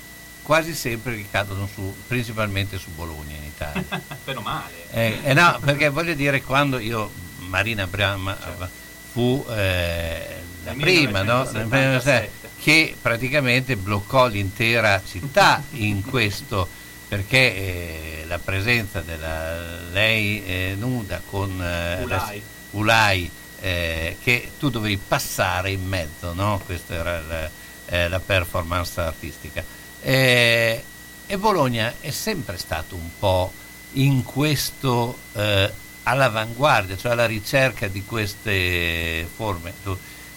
quasi sempre ricadono su, principalmente su Bologna in Italia. Meno male. Eh, eh no, perché voglio dire, quando io, Marina Brama fu eh, la prima, no? 1977. che praticamente bloccò l'intera città in questo, perché eh, la presenza della lei eh, nuda con eh, la- Ulai. Ulai, eh, che tu dovevi passare in mezzo, no? questa era la, eh, la performance artistica. Eh, e Bologna è sempre stato un po' in questo all'avanguardia, cioè alla ricerca di queste forme.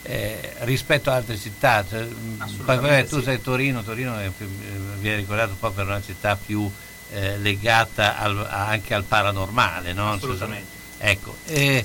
Eh, rispetto a altre città, cioè, vabbè, tu sì. sei Torino, Torino è eh, viene ricordato un po' per una città più eh, legata al- anche al paranormale, no? Assolutamente. Ecco, eh,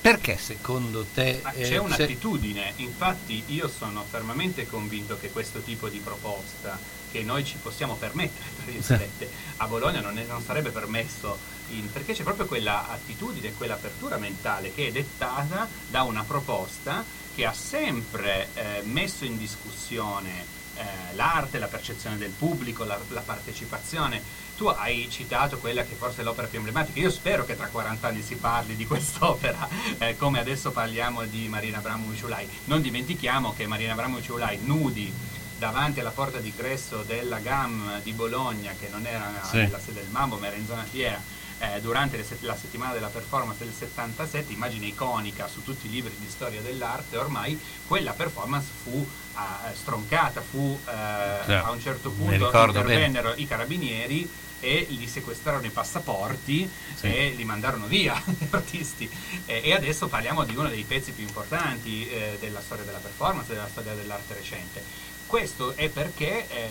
perché secondo te... Ma eh, c'è se- un'attitudine, infatti io sono fermamente convinto che questo tipo di proposta che noi ci possiamo permettere, tra virgolette, a Bologna non, è- non sarebbe permesso, in- perché c'è proprio quella attitudine, quell'apertura mentale che è dettata da una proposta che ha sempre eh, messo in discussione eh, l'arte, la percezione del pubblico, la, la partecipazione. Tu hai citato quella che forse è l'opera più emblematica. Io spero che tra 40 anni si parli di quest'opera, eh, come adesso parliamo di Marina Abramovic Ulai. Non dimentichiamo che Marina Abramovic Ulai nudi davanti alla porta d'ingresso della GAM di Bologna, che non era Sì. nella sede del Mambo, ma era in zona fiera, eh, durante set- la settimana della performance del 77, immagine iconica su tutti i libri di storia dell'arte, ormai quella performance fu eh, stroncata, fu eh, a un certo punto intervennero i carabinieri e gli sequestrarono i passaporti Sì. e li mandarono via gli artisti. Eh, e adesso parliamo di uno dei pezzi più importanti eh, della storia della performance della storia dell'arte recente. Questo è perché eh,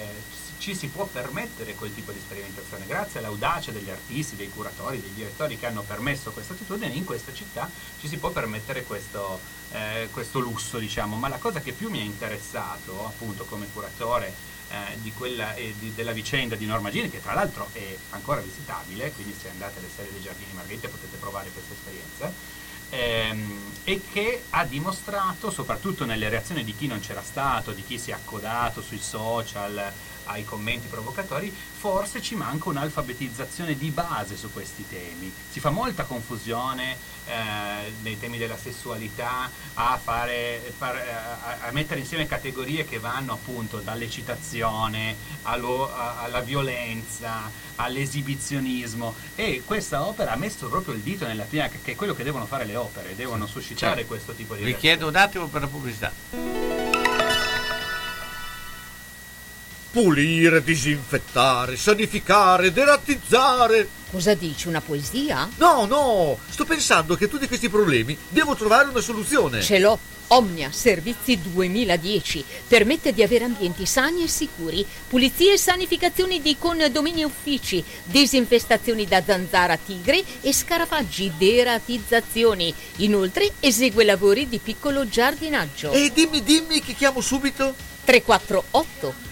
ci si può permettere quel tipo di sperimentazione? Grazie all'audacia degli artisti, dei curatori, dei direttori che hanno permesso questa attitudine in questa città ci si può permettere questo, eh, questo lusso diciamo. Ma la cosa che più mi ha interessato appunto come curatore eh, di quella, eh, di- della vicenda di Norma Gini, che tra l'altro è ancora visitabile, quindi se andate alle serie dei Giardini Margherita potete provare questa esperienza, ehm, e che ha dimostrato, soprattutto nelle reazioni di chi non c'era stato, di chi si è accodato sui social ai commenti provocatori, forse ci manca un'alfabetizzazione di base su questi temi. Si fa molta confusione eh, nei temi della sessualità a, fare, far- a- a mettere insieme categorie che vanno appunto dall'eccitazione allo- a- alla violenza, all'esibizionismo e questa opera ha messo proprio il dito nella piaga, che è quello che devono fare le opere, devono suscitare Certo. questo tipo di Richiedo un attimo per la pubblicità. Pulire, disinfettare, sanificare, derattizzare. Cosa dici, una poesia? No, no, sto pensando che a tutti questi problemi devo trovare una soluzione. Ce l'ho. Omnia Servizi 2010 permette di avere ambienti sani e sicuri, pulizie e sanificazioni di condomini e uffici, disinfestazioni da zanzara tigre e scarafaggi, deratizzazioni. Inoltre esegue lavori di piccolo giardinaggio. E dimmi, dimmi che chiamo subito. 348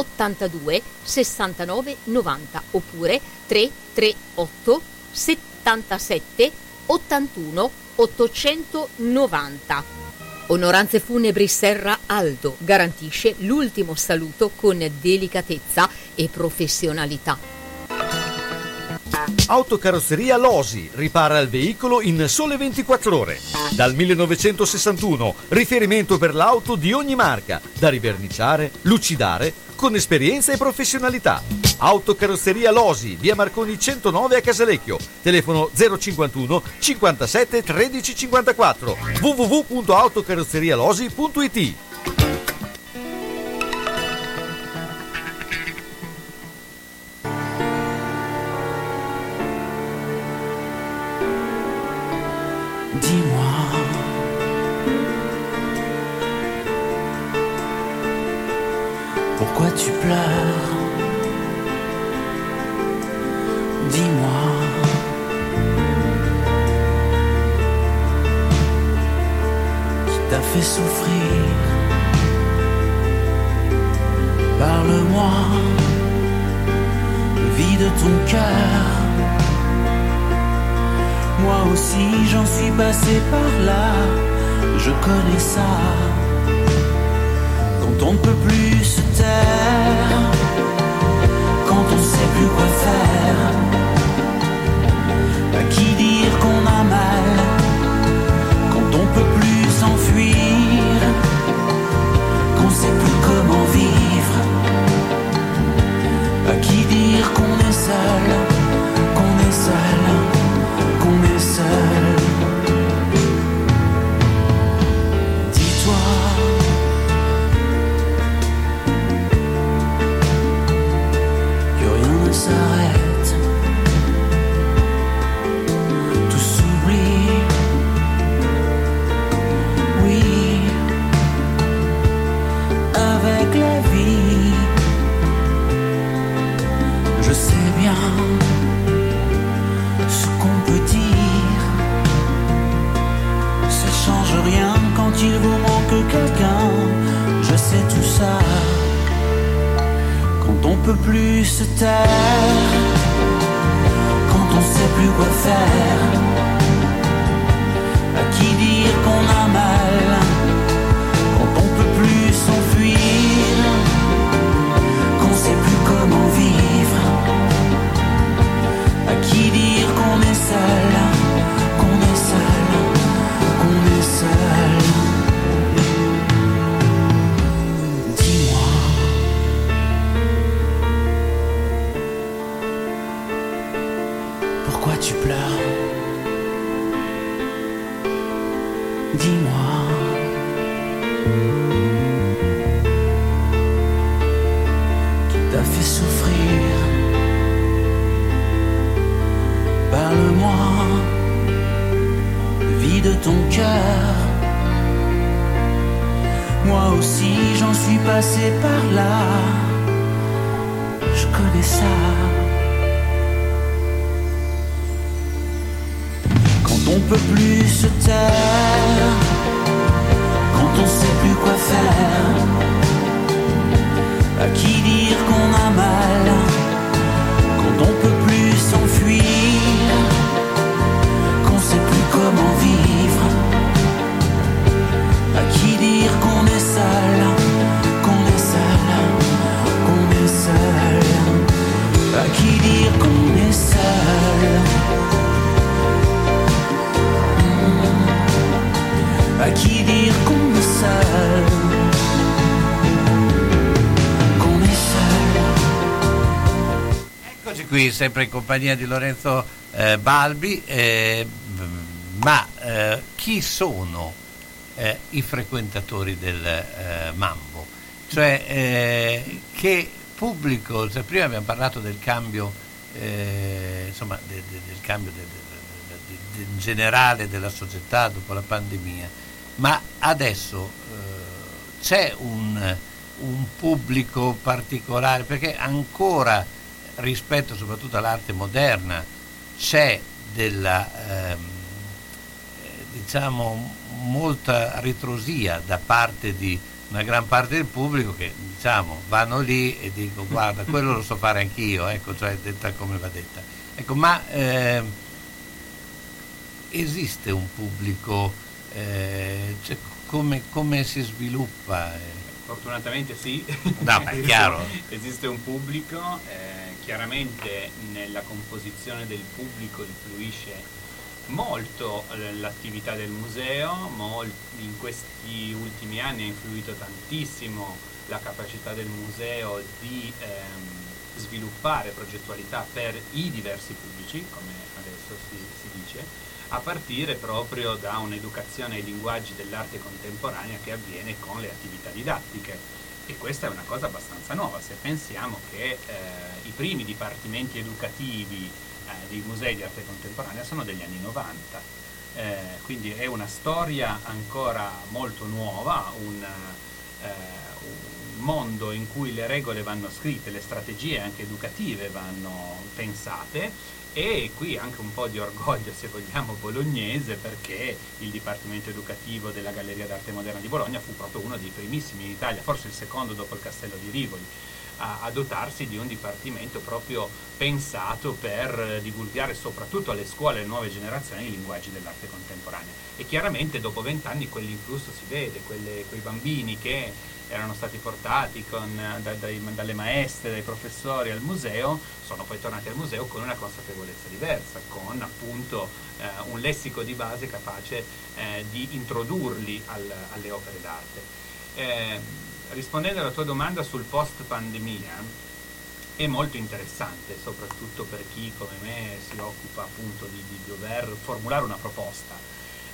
82 69 90 oppure 338 77 81 890. Onoranze Funebri Serra Aldo garantisce l'ultimo saluto con delicatezza e professionalità. Autocarrozzeria Losi ripara il veicolo in sole 24 ore. Dal 1961, riferimento per l'auto di ogni marca, da riverniciare, lucidare, con esperienza e professionalità. Autocarrozzeria Losi, via Marconi 109 a Casalecchio. Telefono 051 57 13 54 www.autocarrozzerialosi.it sempre in compagnia di Lorenzo eh, Balbi, eh, ma eh, chi sono eh, i frequentatori del eh, Mambo? Cioè, eh, che pubblico, cioè, prima abbiamo parlato del cambio, insomma, de- de- del cambio de- generale della società dopo la pandemia, ma adesso c'è un, un pubblico particolare, perché ancora rispetto soprattutto all'arte moderna c'è della ehm, eh, diciamo molta ritrosia da parte di una gran parte del pubblico che diciamo vanno lì e dico guarda quello lo so fare anch'io ecco cioè detta come va detta ecco ma ehm, esiste un pubblico eh, cioè, come, come si sviluppa eh? Fortunatamente sì. No, è chiaro. Esiste un pubblico, eh, chiaramente nella composizione del pubblico influisce molto l'attività del museo, in questi ultimi anni ha influito tantissimo la capacità del museo di ehm, sviluppare progettualità per i diversi pubblici, come adesso si, si dice, a partire proprio da un'educazione ai linguaggi dell'arte contemporanea che avviene con le attività didattiche. E questa è una cosa abbastanza nuova, se pensiamo che eh, i primi dipartimenti educativi eh, dei musei di arte contemporanea sono degli anni 90. Eh, quindi è una storia ancora molto nuova, un, eh, un mondo in cui le regole vanno scritte, le strategie anche educative vanno pensate e qui anche un po' di orgoglio, se vogliamo, bolognese perché il Dipartimento Educativo della Galleria d'Arte Moderna di Bologna fu proprio uno dei primissimi in Italia, forse il secondo dopo il Castello di Rivoli, a, a dotarsi di un dipartimento proprio pensato per eh, divulgare soprattutto alle scuole e nuove generazioni i linguaggi dell'arte contemporanea. E chiaramente dopo vent'anni quell'influsso si vede, quelle- quei bambini che erano stati portati con, eh, da- dai- dalle maestre, dai professori al museo, sono poi tornati al museo con una consapevolezza diversa, con appunto eh, un lessico di base capace eh, di introdurli al- alle opere d'arte. Eh, rispondendo alla tua domanda sul post pandemia, è molto interessante, soprattutto per chi come me si occupa appunto di, di dover formulare una proposta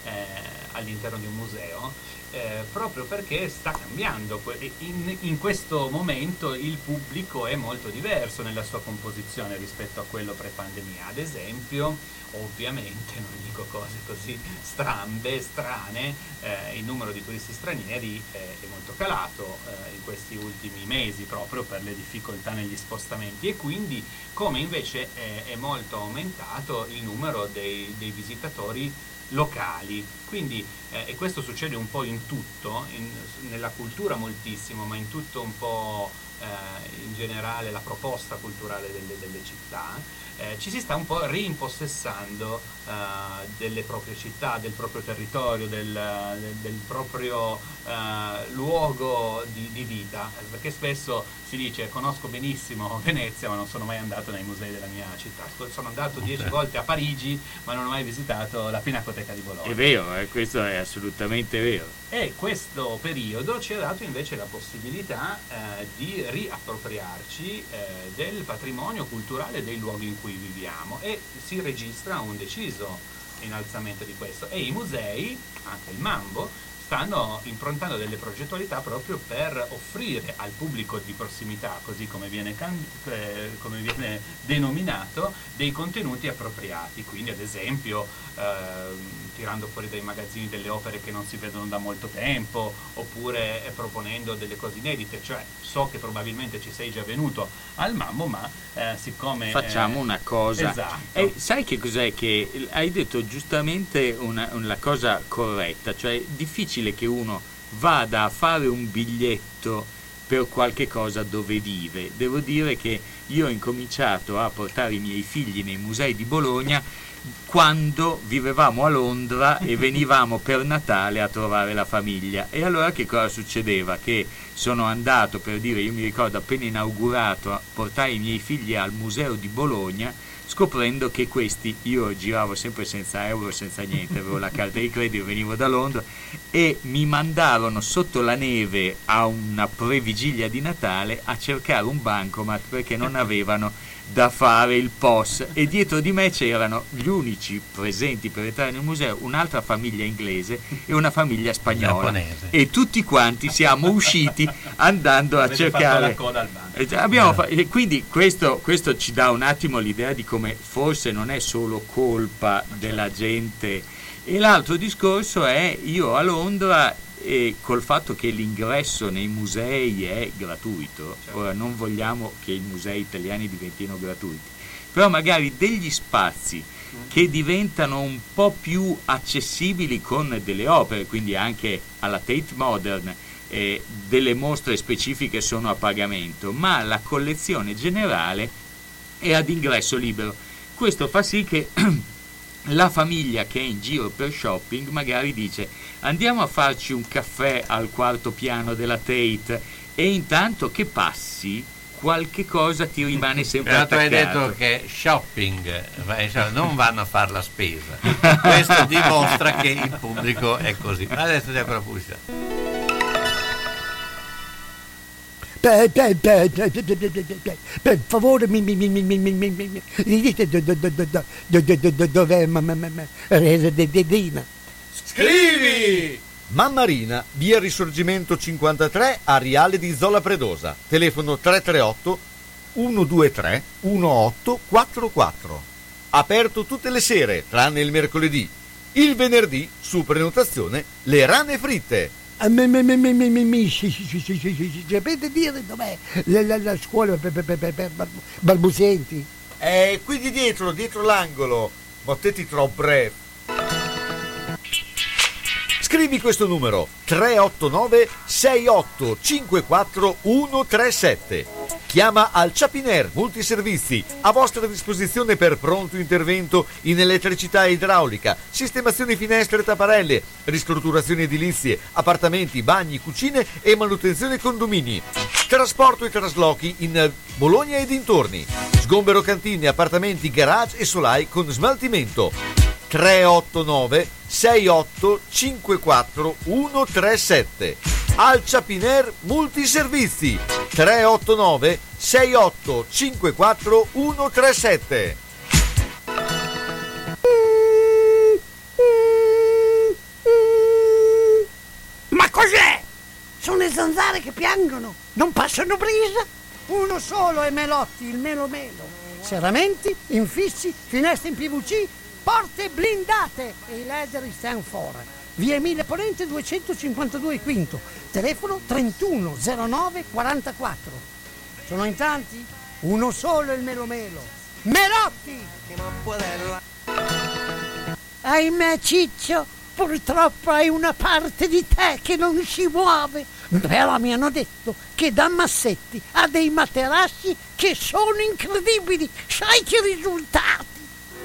eh, all'interno di un museo, eh, proprio perché sta cambiando. In, in questo momento il pubblico è molto diverso nella sua composizione rispetto a quello pre-pandemia. Ad esempio, ovviamente, non dico cose così strambe, strane, eh, il numero di turisti stranieri eh, è molto calato eh, in questi ultimi mesi proprio per le difficoltà negli spostamenti e quindi come invece è, è molto aumentato il numero dei, dei visitatori locali. Quindi, eh, e questo succede un po' in tutto, in- nella cultura moltissimo, ma in tutto un po' eh, in generale la proposta culturale delle, delle città, eh, ci si sta un po' rimpossessando eh, delle proprie città, del proprio territorio, del, del- del proprio eh, luogo di, di vita, perché spesso si dice conosco benissimo Venezia ma non sono mai andato nei musei della mia città, sono andato dieci Ok. volte a Parigi ma non ho mai visitato la Pinacoteca di Bologna. È vero, eh, questo è assolutamente vero. E questo periodo ci ha dato invece la possibilità eh, di riappropriarci eh, del patrimonio culturale dei luoghi in cui viviamo e si registra un deciso innalzamento di questo e i musei, anche il Mambo, stanno improntando delle progettualità proprio per offrire al pubblico di prossimità, così come viene, can- eh, come viene denominato, dei contenuti appropriati. Quindi ad esempio ehm, tirando fuori dai magazzini delle opere che non si vedono da molto tempo, oppure eh, proponendo delle cose inedite. Cioè so che probabilmente ci sei già venuto al Mammo, ma eh, siccome... Facciamo eh, una cosa. Esatto. E sai che cos'è che hai detto giustamente una, una cosa corretta, cioè è difficile che uno vada a fare un biglietto per qualche cosa dove vive. Devo dire che io ho incominciato a portare i miei figli nei musei di Bologna quando vivevamo a Londra e venivamo per Natale a trovare la famiglia. E allora che cosa succedeva? Che sono andato per dire, io mi ricordo appena inaugurato, a portare i miei figli al museo di Bologna scoprendo che questi, io giravo sempre senza euro, senza niente, avevo la carta di credito, venivo da Londra e mi mandarono sotto la neve a una previgilia di Natale a cercare un bancomat perché non avevano da fare il POS. E dietro di me c'erano gli unici presenti per entrare nel museo, un'altra famiglia inglese e una famiglia spagnola. Giapponese. e tutti quanti siamo usciti andando a Avete fatto cercare la coda al eh, abbiamo fa- e quindi questo, questo ci dà un attimo l'idea di come forse non è solo colpa della gente. E l'altro discorso è io a Londra e col fatto che l'ingresso nei musei è gratuito, ora non vogliamo che i musei italiani diventino gratuiti, però magari degli spazi che diventano un po' più accessibili con delle opere, quindi anche alla Tate Modern eh, delle mostre specifiche sono a pagamento, ma la collezione generale è ad ingresso libero. Questo fa sì che la famiglia che è in giro per shopping magari dice andiamo a farci un caffè al quarto piano della Tate e intanto che passi qualche cosa ti rimane sempre Però tu hai attaccato. detto che shopping cioè, non vanno a fare la spesa. Questo dimostra che il pubblico è così. Adesso c'è ancora pubblicità. Per favore mi, dite do- do- do- do- do- do- do- do- do- dov'è Dedina? Scrivi! Mammarina, via Risorgimento 53, Ariale di Zola Predosa. Telefono 338 123 1844. Aperto tutte le sere, tranne il mercoledì. Il venerdì, su prenotazione, le rane fritte. Sapete dire dov'è la, scuola per, balbuzienti? Eh, qui di dietro, dietro l'angolo, Mottetti Trobref. Scrivi questo numero 389 6854 137. Chiama al Ciapiner Multiservizi a vostra disposizione per pronto intervento in elettricità e idraulica, sistemazioni finestre e tapparelle, ristrutturazioni edilizie, appartamenti, bagni, cucine e manutenzione condomini. Trasporto e traslochi in Bologna e dintorni. Sgombero cantine, appartamenti, garage e solai con smaltimento. 389 6854 137 Al Ciapiner Multiservizi 389 6854 137 Ma cos'è? Sono le zanzare che piangono, non passano brisa. Uno solo è Melotti, il Melo Melo. Serramenti, infissi, finestre in PVC, porte blindate e i leder stand for. Via Emile Ponente 252 Quinto, telefono 3109 44. Sono in tanti? Uno solo il Melo Melo. Melotti! Ahimè Ciccio, purtroppo hai una parte di te che non si muove. Però mi hanno detto che da Massetti ha dei materassi che sono incredibili. Sai che risultati?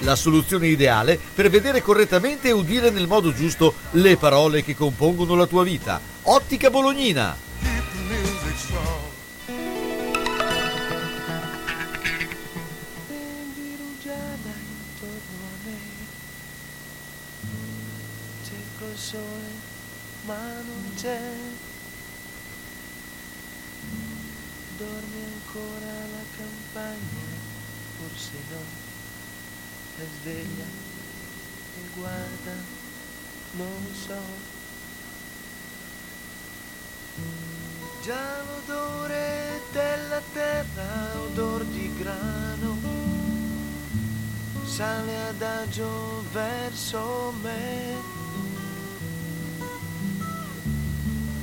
La soluzione ideale per vedere correttamente e udire nel modo giusto le parole che compongono la tua vita. Ottica Bolognina. Dorme ancora la campagna, forse no. È sveglia e guarda, non so. Già l'odore della terra, odor di grano, sale adagio verso me.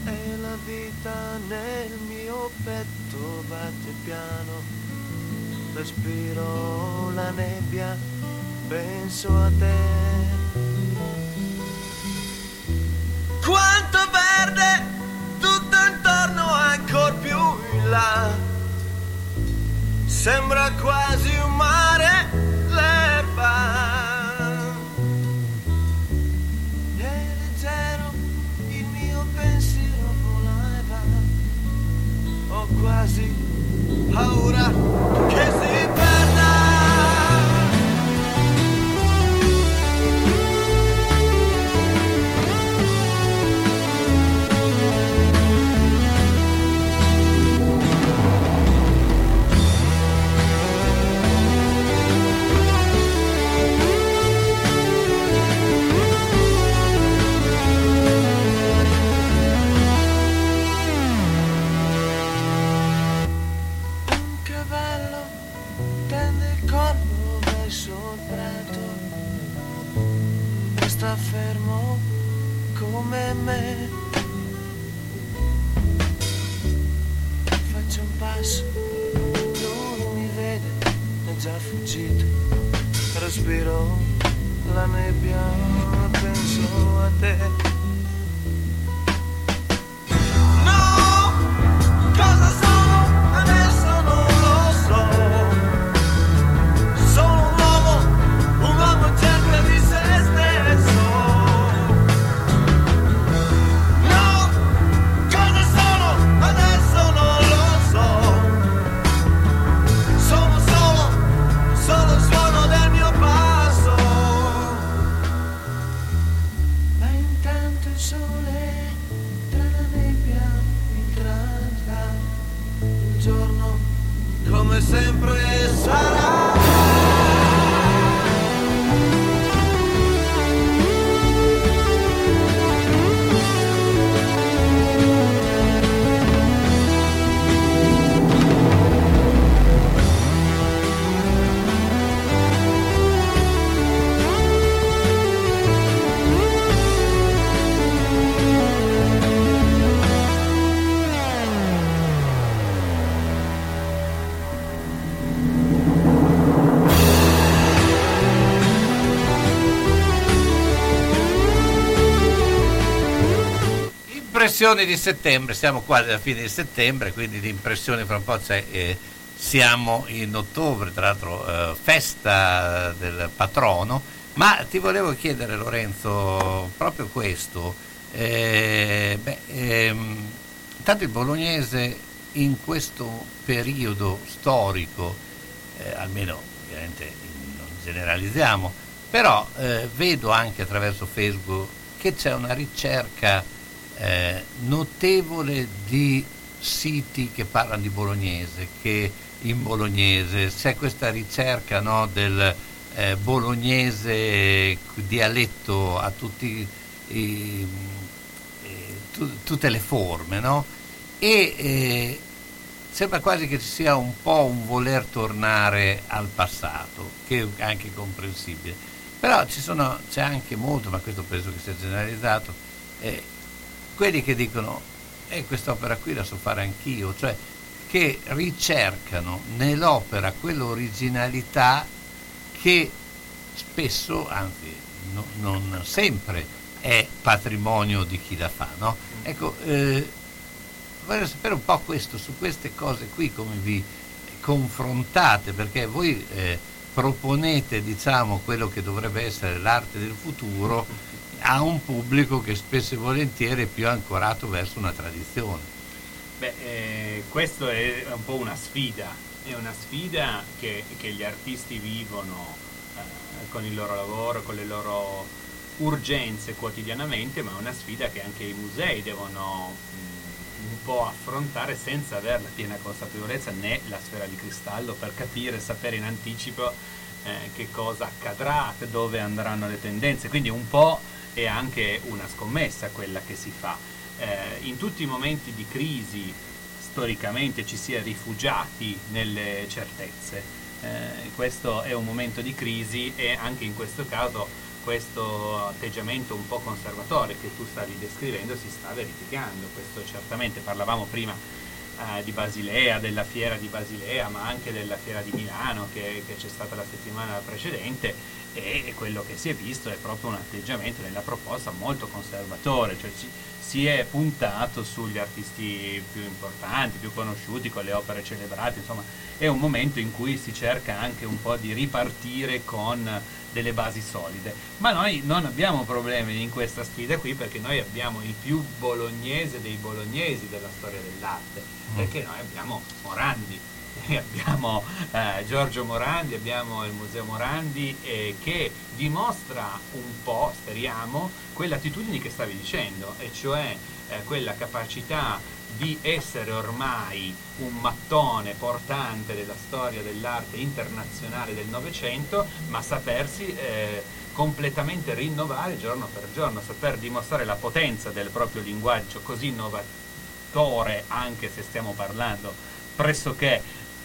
E la vita nel mio petto batte piano, respiro la nebbia, penso a te. Quanto verde tutto intorno ancor più in là. Sembra quasi un mare l'erba. E leggero il mio pensiero volava. Ho quasi paura che si e sta fermo come me. Faccio un passo, lui mi vede, è già fuggito. Respiro la nebbia, penso a te. No! Cosa sono? Impressioni di settembre, siamo quasi alla fine di settembre, quindi di impressioni fra un po' c'è. eh, siamo in ottobre, tra l'altro eh, festa del patrono, ma ti volevo chiedere Lorenzo proprio questo. eh, beh, ehm, intanto il bolognese in questo periodo storico, eh, almeno ovviamente non generalizziamo, però eh, vedo anche attraverso Facebook che c'è una ricerca eh, notevole di siti che parlano di bolognese, che in bolognese c'è questa ricerca no, del eh, bolognese dialetto a tutti i, i tu- tutte le forme, no? E eh, sembra quasi che ci sia un po' un voler tornare al passato, che è anche comprensibile. Però sono, c'è anche molto, ma questo penso che sia generalizzato, eh, quelli che dicono, e quest'opera qui la so fare anch'io, cioè che ricercano nell'opera quell'originalità che spesso, anzi no- non sempre, è patrimonio di chi la fa. No? Ecco, eh, voglio sapere un po' questo, su queste cose qui, come vi confrontate, perché voi eh, proponete diciamo, quello che dovrebbe essere l'arte del futuro a un pubblico che spesso e volentieri è più ancorato verso una tradizione. Beh, eh, questo è un po' una sfida, è una sfida che, che gli artisti vivono eh, con il loro lavoro, con le loro urgenze quotidianamente, ma è una sfida che anche i musei devono mh, un po' affrontare senza avere la piena consapevolezza né la sfera di cristallo per capire, sapere in anticipo eh, che cosa accadrà, dove andranno le tendenze. Quindi un po' è anche una scommessa quella che si fa. Eh, in tutti i momenti di crisi storicamente ci si è rifugiati nelle certezze. Eh, questo è un momento di crisi e anche in questo caso questo atteggiamento un po' conservatore che tu stavi descrivendo si sta verificando. Questo certamente parlavamo prima eh, di Basilea, della fiera di Basilea, ma anche della fiera di Milano che, che c'è stata la settimana precedente e quello che si è visto è proprio un atteggiamento nella proposta molto conservatore, cioè ci- si è puntato sugli artisti più importanti, più conosciuti, con le opere celebrate, insomma è un momento in cui si cerca anche un po' di ripartire con delle basi solide. Ma noi non abbiamo problemi in questa sfida qui perché noi abbiamo il più bolognese dei bolognesi della storia dell'arte, perché noi abbiamo Morandi, abbiamo eh, Giorgio Morandi, abbiamo il Museo Morandi eh, che dimostra un po', speriamo, quell'attitudine che stavi dicendo, e cioè eh, quella capacità di essere ormai un mattone portante della storia dell'arte internazionale del Novecento, ma sapersi eh, completamente rinnovare giorno per giorno, saper dimostrare la potenza del proprio linguaggio così innovatore, anche se stiamo parlando pressoché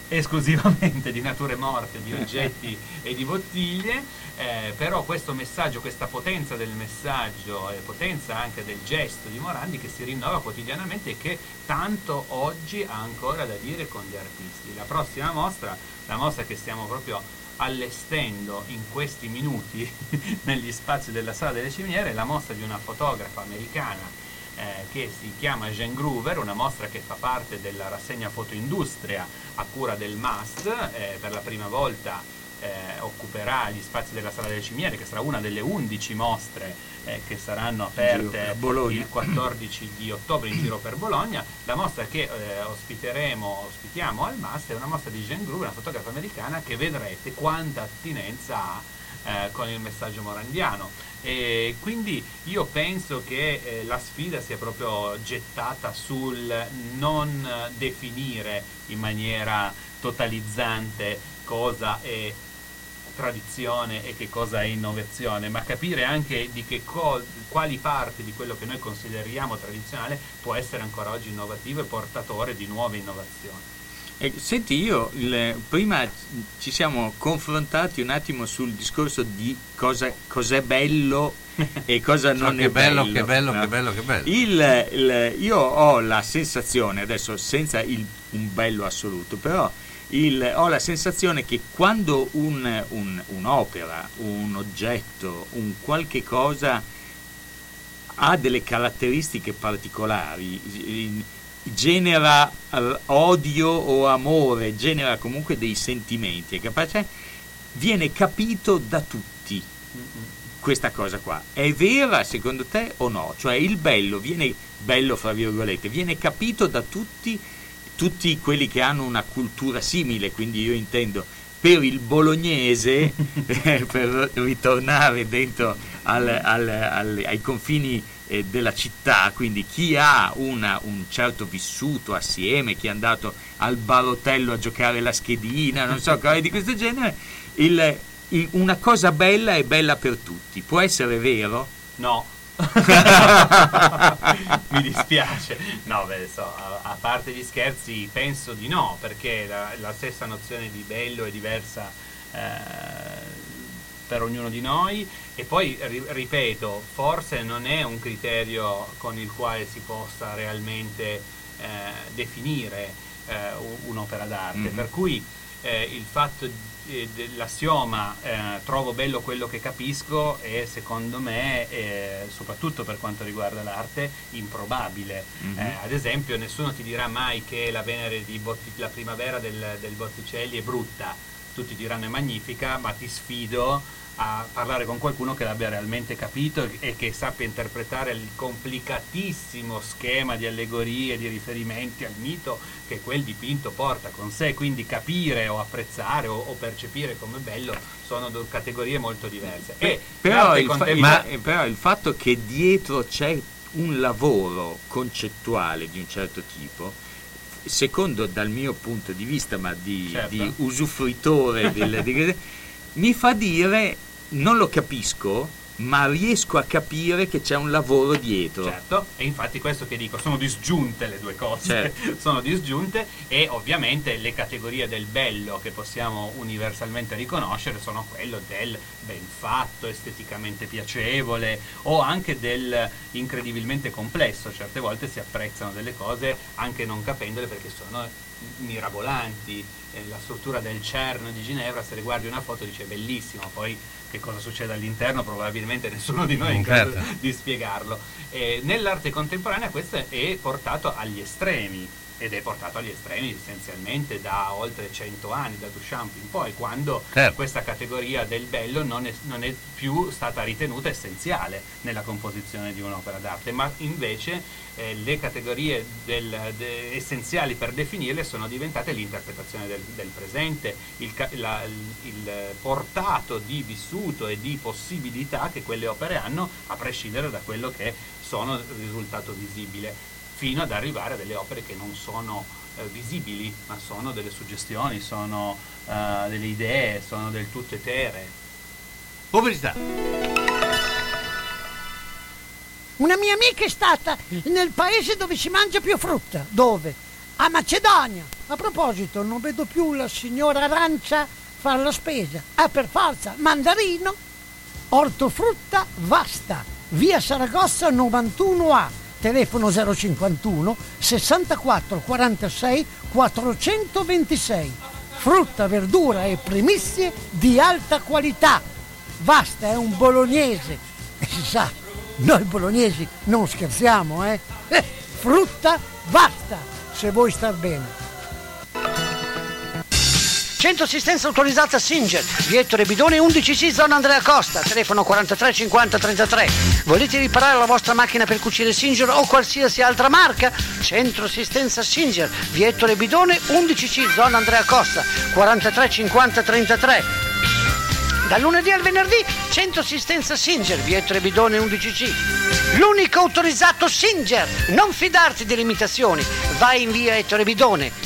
esclusivamente di nature morte, di oggetti e di bottiglie, eh, però questo messaggio, questa potenza del messaggio e potenza anche del gesto di Morandi che si rinnova quotidianamente e che tanto oggi ha ancora da dire con gli artisti. La prossima mostra, la mostra che stiamo proprio allestendo in questi minuti negli spazi della sala delle ciminiere, è la mostra di una fotografa americana eh, che si chiama Jean Groover, una mostra che fa parte della rassegna Fotoindustria a cura del MAST, eh, per la prima volta eh, occuperà gli spazi della Sala delle Cimiere, che sarà una delle 11 mostre eh, che saranno aperte il 14 di ottobre in giro per Bologna. La mostra che eh, ospiteremo, ospitiamo al MAST è una mostra di Jean Groover, una fotografa americana che vedrete quanta attinenza ha eh, con il messaggio morandiano. E quindi io penso che eh, la sfida sia proprio gettata sul non definire in maniera totalizzante cosa è tradizione e che cosa è innovazione, ma capire anche di che co- quali parti di quello che noi consideriamo tradizionale può essere ancora oggi innovativo e portatore di nuove innovazioni. Eh, senti, io il- prima ci siamo confrontati un attimo sul discorso di cosa, cos'è bello e cosa So, non è bello, bello. che bello, no? che bello, che bello. Il- il- io ho la sensazione, adesso senza il- un bello assoluto, però il- ho la sensazione che quando un- un- un'opera, un oggetto, un qualche cosa ha delle caratteristiche particolari, genera odio o amore, genera comunque dei sentimenti, è capace, viene capito da tutti questa cosa qua. È vera secondo te o no? Cioè il bello viene, bello fra virgolette, viene capito da tutti, tutti quelli che hanno una cultura simile, quindi io intendo per il bolognese, eh, per ritornare dentro al- al- al- ai confini eh, della città, quindi chi ha una- un certo vissuto assieme, chi è andato al barotello a giocare la schedina, non so, cose di questo genere, il- il- una cosa bella è bella per tutti. Può essere vero? No, Mi dispiace. No, beh, so, a, a parte gli scherzi, penso di no, perché la, la stessa nozione di bello è diversa eh, per ognuno di noi e poi, ri- ripeto, forse non è un criterio con il quale si possa realmente eh, definire eh, un'opera d'arte, Mhm. per cui eh, il fatto eh, dell'assioma eh, trovo bello quello che capisco è secondo me, eh, soprattutto per quanto riguarda l'arte, improbabile. Mhm. Eh, ad esempio nessuno ti dirà mai che la Venere di Botti- la primavera del, del Botticelli è brutta, tutti diranno è magnifica, ma ti sfido a parlare con qualcuno che l'abbia realmente capito e- che sappia interpretare il complicatissimo schema di allegorie, di riferimenti al mito che quel dipinto porta con sé, quindi capire o apprezzare o, o percepire come bello sono due categorie molto diverse. E Però il, fa- contempora- il- però il fatto che dietro c'è un lavoro concettuale di un certo tipo, secondo dal mio punto di vista, ma di, Certo. di usufruitore, del, di- mi fa dire non lo capisco, ma riesco a capire che c'è un lavoro dietro. Certo, e infatti questo che dico, sono disgiunte le due cose, Certo. sono disgiunte e ovviamente le categorie del bello che possiamo universalmente riconoscere sono quello del ben fatto, esteticamente piacevole o anche del incredibilmente complesso, certe volte si apprezzano delle cose anche non capendole perché sono mirabolanti, Eh, la struttura del CERN di Ginevra, se riguardi una foto dice bellissimo, poi che cosa succede all'interno probabilmente nessuno di noi è in grado Certo. di spiegarlo. Eh, nell'arte contemporanea questo è portato agli estremi ed è portato agli estremi essenzialmente da oltre 100 anni, da Duchamp in poi, quando Certo. questa categoria del bello non è, non è più stata ritenuta essenziale nella composizione di un'opera d'arte, ma invece eh, le categorie del- de- essenziali per definirle sono diventate l'interpretazione del, del presente, il, la- il portato di vissuto e di possibilità che quelle opere hanno, a prescindere da quello che sono il risultato visibile, fino ad arrivare a delle opere che non sono eh, visibili, ma sono delle suggestioni, sono eh, delle idee, sono del tutto eteree. Pubblicità. Una mia amica è stata nel paese dove si mangia più frutta. Dove? A Macedonia. A proposito, non vedo più la signora Arancia fare la spesa. Ah, per forza, mandarino, ortofrutta vasta, via Saragossa 91A, telefono 051 64 46 426. Frutta, verdura e primizie di alta qualità. Vasta è un bolognese. E si sa, noi bolognesi non scherziamo, eh? Eh, frutta, basta, se vuoi star bene. Centro assistenza autorizzata Singer, via Ettore Bidone 11C zona Andrea Costa, telefono 43 50 33. Volete riparare la vostra macchina per cucire Singer o qualsiasi altra marca? Centro assistenza Singer, via Ettore Bidone 11C zona Andrea Costa, 43 50 33. Dal lunedì al venerdì, centro assistenza Singer, via Ettore Bidone 11C. L'unico autorizzato Singer. Non fidarti delle imitazioni. Vai in via Ettore Bidone.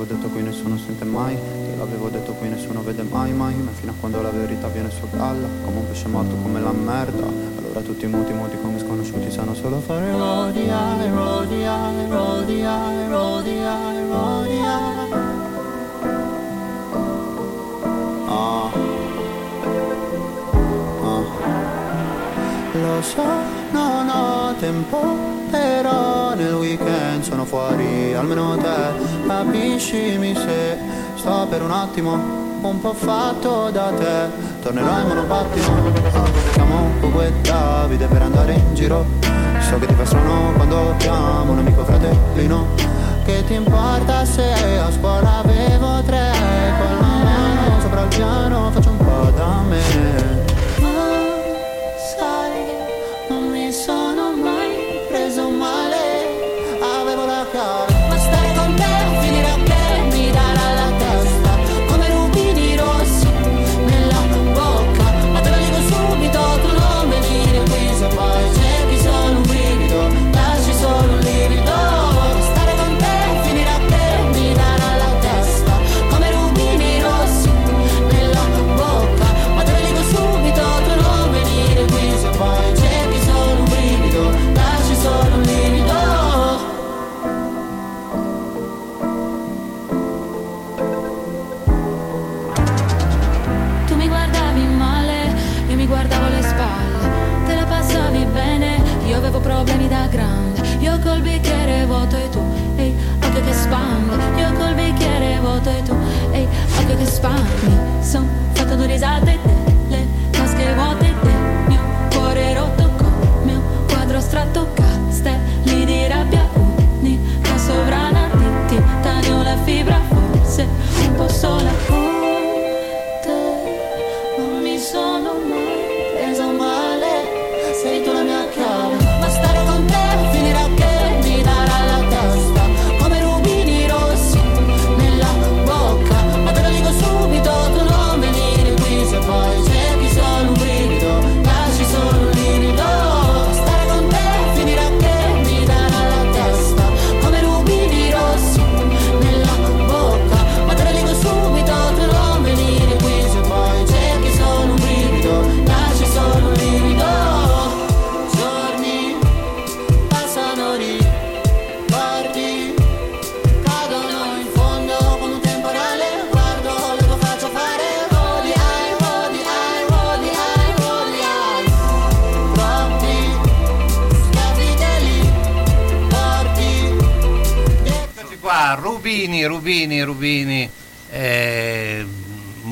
L'avevo detto qui nessuno sente mai, te l'avevo detto qui nessuno vede mai mai, ma fino a quando la verità viene su galla, come un pesce morto come la merda, allora tutti muti muti come sconosciuti sanno solo fare rodia, rodia, rodia, rodia, rodia. Ah. Lo so, non ho tempo, però nel weekend sono fuori, almeno te capiscimi se sto per un attimo un po' fatto da te. Tornerò in monopattino, siamo Coco e Davide per andare in giro. So che ti fa strano quando chiamo un amico fratellino. Che ti importa se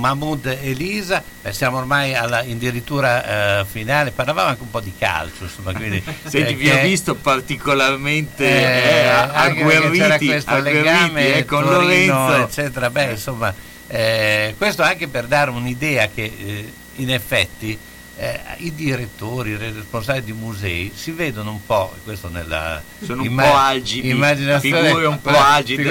Mahmoud Elisa, eh, siamo ormai alla addirittura eh, finale, parlavamo anche un po' di calcio, insomma, quindi, Senti, eh, vi ho visto particolarmente eh, eh, c'era agguerriti, questo agguerriti, legame eh, con Torino, Lorenzo. eccetera. Beh, insomma, eh, questo anche per dare un'idea che in effetti eh, i direttori, i responsabili di musei si vedono un po', questo nella Sono un po' immaginazione- figure un po' là, agide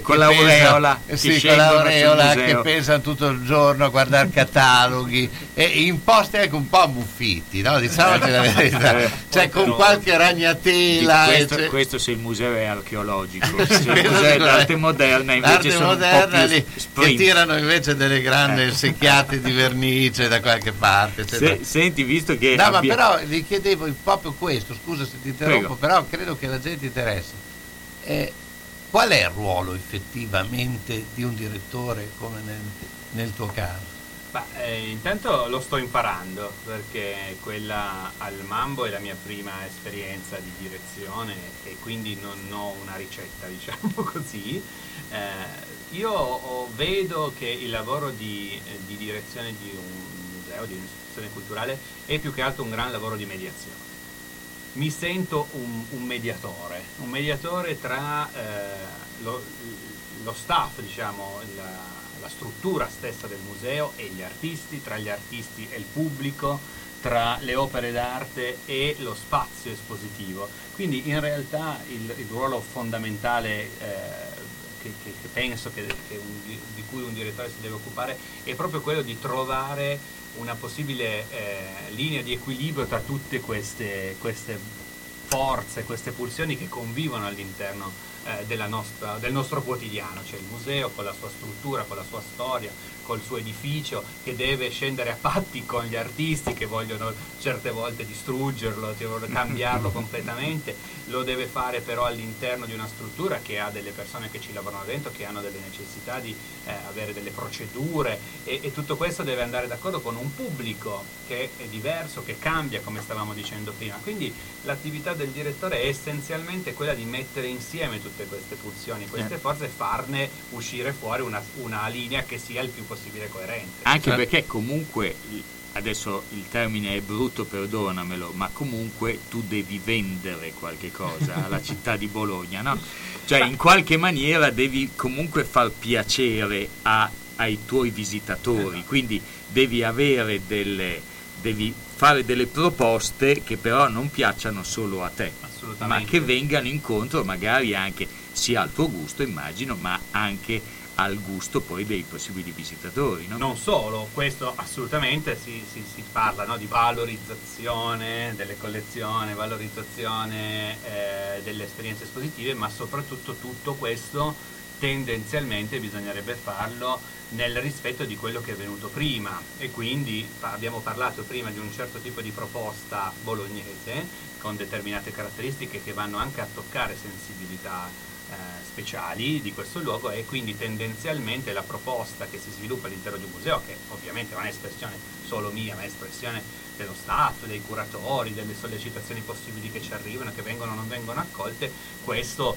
con che l'aureola, che sì, con l'aureola che pensano tutto il giorno a guardare cataloghi e in posti anche un po' ammuffiti, no? diciamoci la verità, Eh, cioè con qualche ragnatela. questo, c'è- questo se il museo è archeologico, se il museo è d'arte moderna invece L'arte sono moderna un po' lì, più che sprint. tirano invece delle grandi Eh. secchiate di vernice da qualche parte. eccetera. Se- senti, visto che No, ma abbia- però gli chiedevo proprio questo, scusa se ti interrompo, Prego. però credo che la gente interessa. Eh, qual è il ruolo effettivamente di un direttore come nel, nel tuo caso? Ma, eh, intanto lo sto imparando perché quella al Mambo è la mia prima esperienza di direzione e quindi non ho una ricetta, diciamo così. Eh, io ho- vedo che il lavoro di, di direzione di un museo, di un'istituzione culturale, è più che altro un gran lavoro di mediazione. Mi sento un, un mediatore, un mediatore tra eh, lo, lo staff, diciamo, la, la struttura stessa del museo e gli artisti, tra gli artisti e il pubblico, tra le opere d'arte e lo spazio espositivo. Quindi in realtà il, il ruolo fondamentale eh, che, che- che penso che, un di cui un direttore si deve occupare è proprio quello di trovare una possibile eh, linea di equilibrio tra tutte queste, queste forze, queste pulsioni che convivono all'interno eh, nostra- del nostro quotidiano, cioè il museo con la sua struttura, con la sua storia, col suo edificio che deve scendere a patti con gli artisti che vogliono certe volte distruggerlo, cambiarlo completamente, lo deve fare però all'interno di una struttura che ha delle persone che ci lavorano dentro, che hanno delle necessità di eh, avere delle procedure e, e tutto questo deve andare d'accordo con un pubblico che è diverso, che cambia come stavamo dicendo prima. Quindi l'attività del direttore è essenzialmente quella di mettere insieme tutte queste pulsioni, queste Eh. forze e farne uscire fuori una, una linea che sia il più possibile coerente. Anche Cioè, perché comunque, adesso il termine è brutto, perdonamelo, ma comunque tu devi vendere qualche cosa alla città di Bologna, no? Cioè in qualche maniera devi comunque far piacere a- ai tuoi visitatori, quindi devi avere delle, devi fare delle proposte che però non piacciono solo a te, ma che vengano incontro magari anche sia al tuo gusto, immagino, ma anche al gusto poi dei possibili visitatori. No? Non solo, questo assolutamente si, si- si parla no, di valorizzazione delle collezioni, valorizzazione eh, delle esperienze espositive, ma soprattutto tutto questo tendenzialmente bisognerebbe farlo nel rispetto di quello che è venuto prima e quindi abbiamo parlato prima di un certo tipo di proposta bolognese con determinate caratteristiche che vanno anche a toccare sensibilità speciali di questo luogo e quindi tendenzialmente la proposta che si sviluppa all'interno di un museo, che ovviamente non è espressione solo mia, ma è espressione dello staff, dei curatori, delle sollecitazioni possibili che ci arrivano, che vengono o non vengono accolte, questo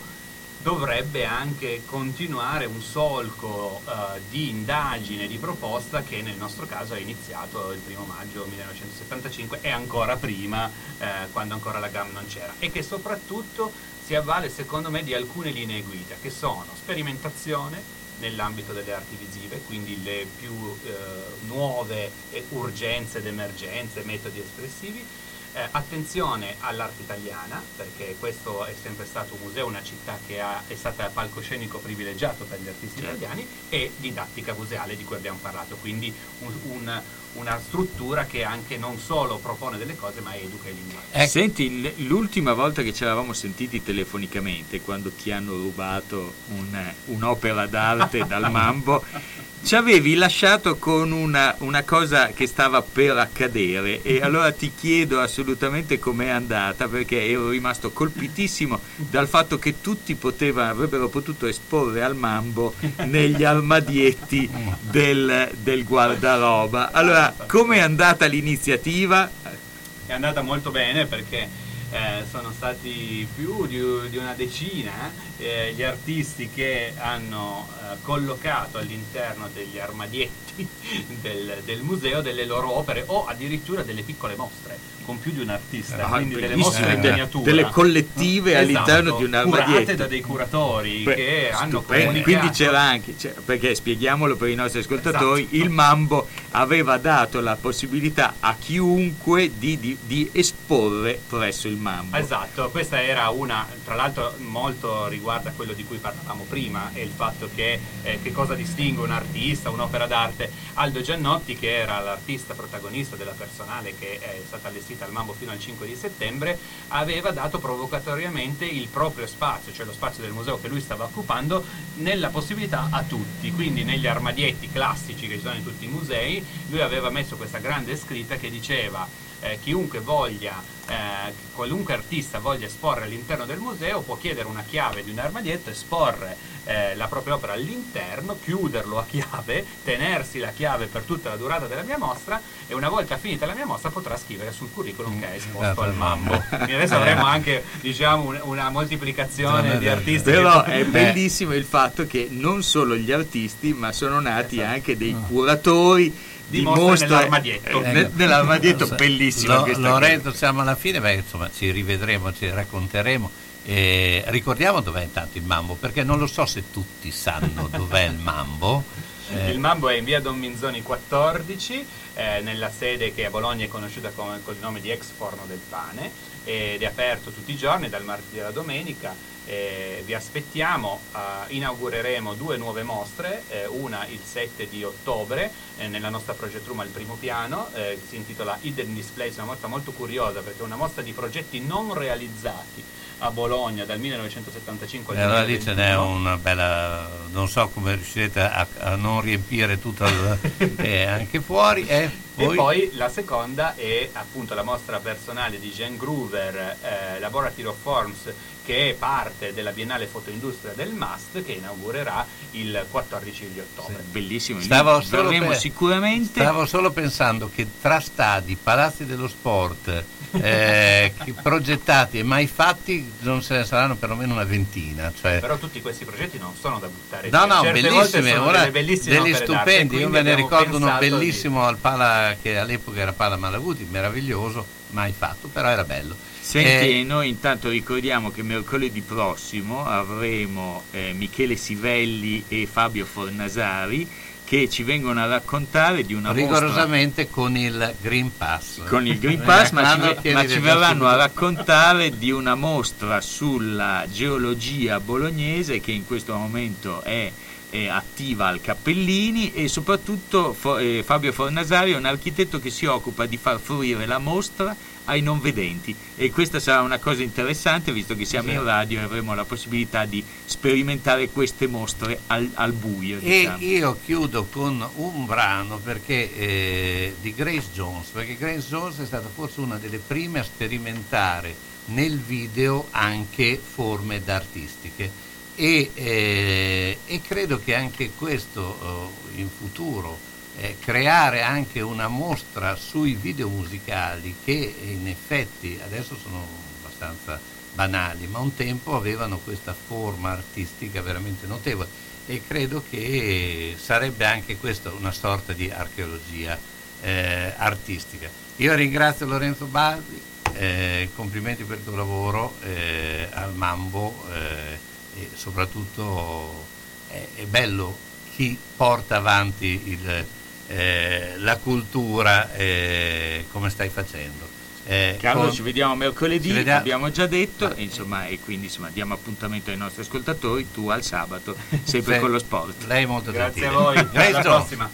dovrebbe anche continuare un solco eh, di indagine, di proposta che nel nostro caso è iniziato il primo maggio 1975 e ancora prima, eh, quando ancora la GAM non c'era, e che soprattutto si avvale secondo me di alcune linee guida, che sono sperimentazione nell'ambito delle arti visive, quindi le più eh, nuove urgenze ed emergenze, metodi espressivi, eh, attenzione all'arte italiana, perché questo è sempre stato un museo, una città che ha- è stata palcoscenico privilegiato per gli artisti italiani, e didattica museale di cui abbiamo parlato, quindi un- un- una struttura che anche non solo propone delle cose ma educa i linguaggi. Senti, l- l'ultima volta che ci eravamo sentiti telefonicamente, quando ti hanno rubato un- un'opera d'arte dal Mambo, ci avevi lasciato con una, una cosa che stava per accadere e allora ti chiedo assolutamente com'è andata perché ero rimasto colpitissimo dal fatto che tutti potevano, avrebbero potuto esporre al Mambo negli armadietti del, del guardaroba. Allora, com'è andata l'iniziativa? È andata molto bene perché eh, sono stati più di, di una decina eh, gli artisti che hanno eh, collocato all'interno degli armadietti del, del museo delle loro opere o addirittura delle piccole mostre con più di un artista, Ah, quindi delle mostre in Eh, miniatura. delle collettive Esatto, all'interno di un armadietto. Curate da dei curatori Beh, che hanno stupendo. comunicato. Quindi c'era anche, cioè, perché spieghiamolo per i nostri ascoltatori, Esatto. il Mambo aveva dato la possibilità a chiunque di, di- di esporre presso il Mambo. Esatto, questa era una, tra l'altro molto riguarda quello di cui parlavamo prima, e il fatto che, eh, che cosa distingue un artista, un'opera d'arte. Aldo Giannotti, che era l'artista protagonista della personale che è stata allestita al Mambo fino al 5 di settembre, aveva dato provocatoriamente il proprio spazio, cioè lo spazio del museo che lui stava occupando, nella possibilità a tutti, quindi negli armadietti classici che ci sono in tutti i musei, lui aveva messo questa grande scritta che diceva eh, chiunque voglia, eh, qualunque artista voglia esporre all'interno del museo può chiedere una chiave di un armadietto, esporre eh, la propria opera all'interno, chiuderlo a chiave, tenersi la chiave per tutta la durata della mia mostra e una volta finita la mia mostra potrà scrivere sul curriculum che ha esposto al Mambo. Quindi adesso avremo anche diciamo, un- una moltiplicazione di artisti. Però che- è bellissimo il fatto che non solo gli artisti, ma sono nati anche dei curatori di, mostre mostre nell'armadietto. eh, ne- nell'armadietto, Lo- questa cosa. Lorenzo, siamo alla fine, beh, insomma, ci rivedremo, ci racconteremo. Eh, ricordiamo dov'è intanto il Mambo, perché non lo so se tutti sanno dov'è il Mambo. Eh, Il Mambo è in via Don Minzoni 14, eh, nella sede che a Bologna è conosciuta come, col nome di Ex Forno del Pane ed è aperto tutti i giorni, dal martedì alla domenica. Eh, vi aspettiamo, eh, inaugureremo due nuove mostre, eh, una il 7 di ottobre eh, nella nostra Project Room al primo piano, si intitola Hidden Displays, una mostra molto curiosa perché è una mostra di progetti non realizzati a Bologna dal 1975 al E allora lì 2021. ce n'è una bella, non so come riuscirete a, a non riempire tutto il, e anche fuori. E E poi, poi la seconda è appunto la mostra personale di Jean Groover, eh, Laboratory of Forms, che è parte della Biennale Fotoindustria del MAST, che inaugurerà il 14 di ottobre. Bellissimo, stavo solo, pe- sicuramente. stavo solo pensando che tra stadi, palazzi dello sport, eh, progettati e mai fatti non ce ne saranno perlomeno una ventina. Cioè, Però tutti questi progetti non sono da buttare No, no, Certe bellissime, volte sono ora delle bellissime degli stupendi. Io me ne ricordo uno pensato di- bellissimo al Pala che all'epoca era Pala Malaguti, meraviglioso, mai fatto, però era bello. Senti, Eh, noi intanto ricordiamo che mercoledì prossimo avremo eh, Michele Sivelli e Fabio Fornasari che ci vengono a raccontare di una mostra rigorosamente con il Green Pass. con il Green Pass, ma, ci, ma ci verranno a raccontare di una mostra sulla geologia bolognese che in questo momento è, è attiva al Cappellini e soprattutto eh, Fabio Fornasari è un architetto che si occupa di far fruire la mostra ai non vedenti e questa sarà una cosa interessante visto che siamo Sì. in radio e avremo la possibilità di sperimentare queste mostre al, al buio. E diciamo. io chiudo con un brano perché, eh, di Grace Jones, perché Grace Jones è stata forse una delle prime a sperimentare nel video anche forme d'artistiche e, eh, e credo che anche questo eh, in futuro eh, creare anche una mostra sui video musicali che in effetti adesso sono abbastanza banali, ma un tempo avevano questa forma artistica veramente notevole e credo che sarebbe anche questa una sorta di archeologia eh, artistica. Io ringrazio Lorenzo Baldi, eh, complimenti per il tuo lavoro eh, al Mambo eh, e soprattutto è, è bello chi porta avanti il, eh, la cultura eh, come stai facendo. Eh, Carlo, con- ci vediamo mercoledì, Ci vediamo- abbiamo già detto, e, insomma, e quindi insomma, diamo appuntamento ai nostri ascoltatori, tu al sabato, sempre con lo sport. Lei è molto Grazie gentile. a voi, alla prossima.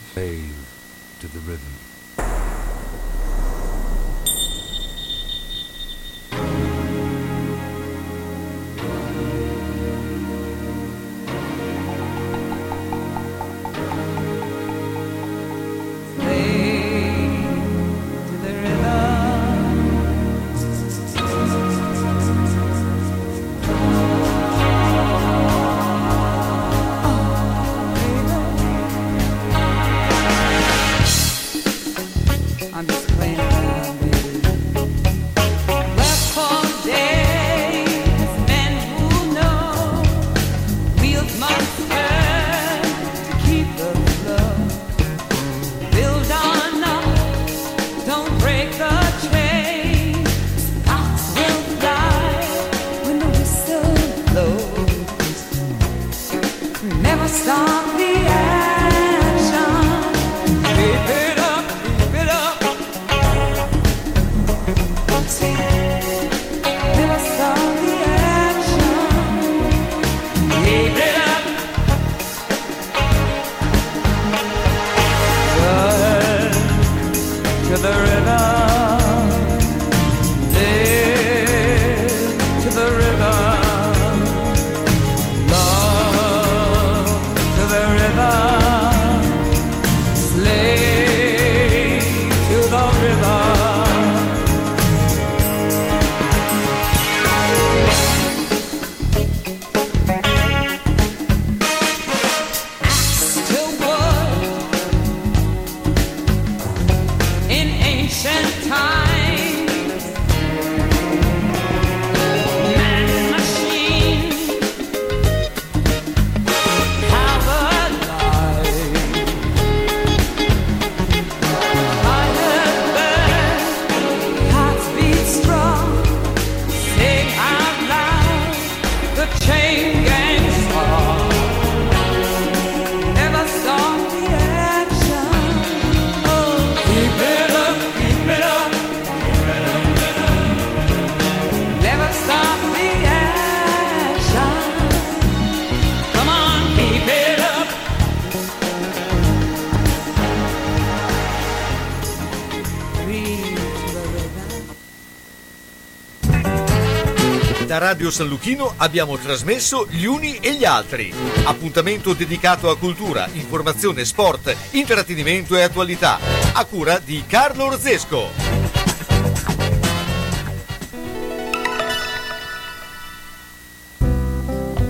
Radio San Luchino abbiamo trasmesso Gli Uni e gli Altri. Appuntamento dedicato a cultura, informazione, sport, intrattenimento e attualità. A cura di Carlo Orzesco.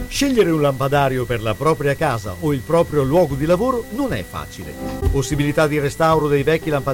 Scegliere un lampadario per la propria casa o il proprio luogo di lavoro non è facile. Possibilità di restauro dei vecchi lampadari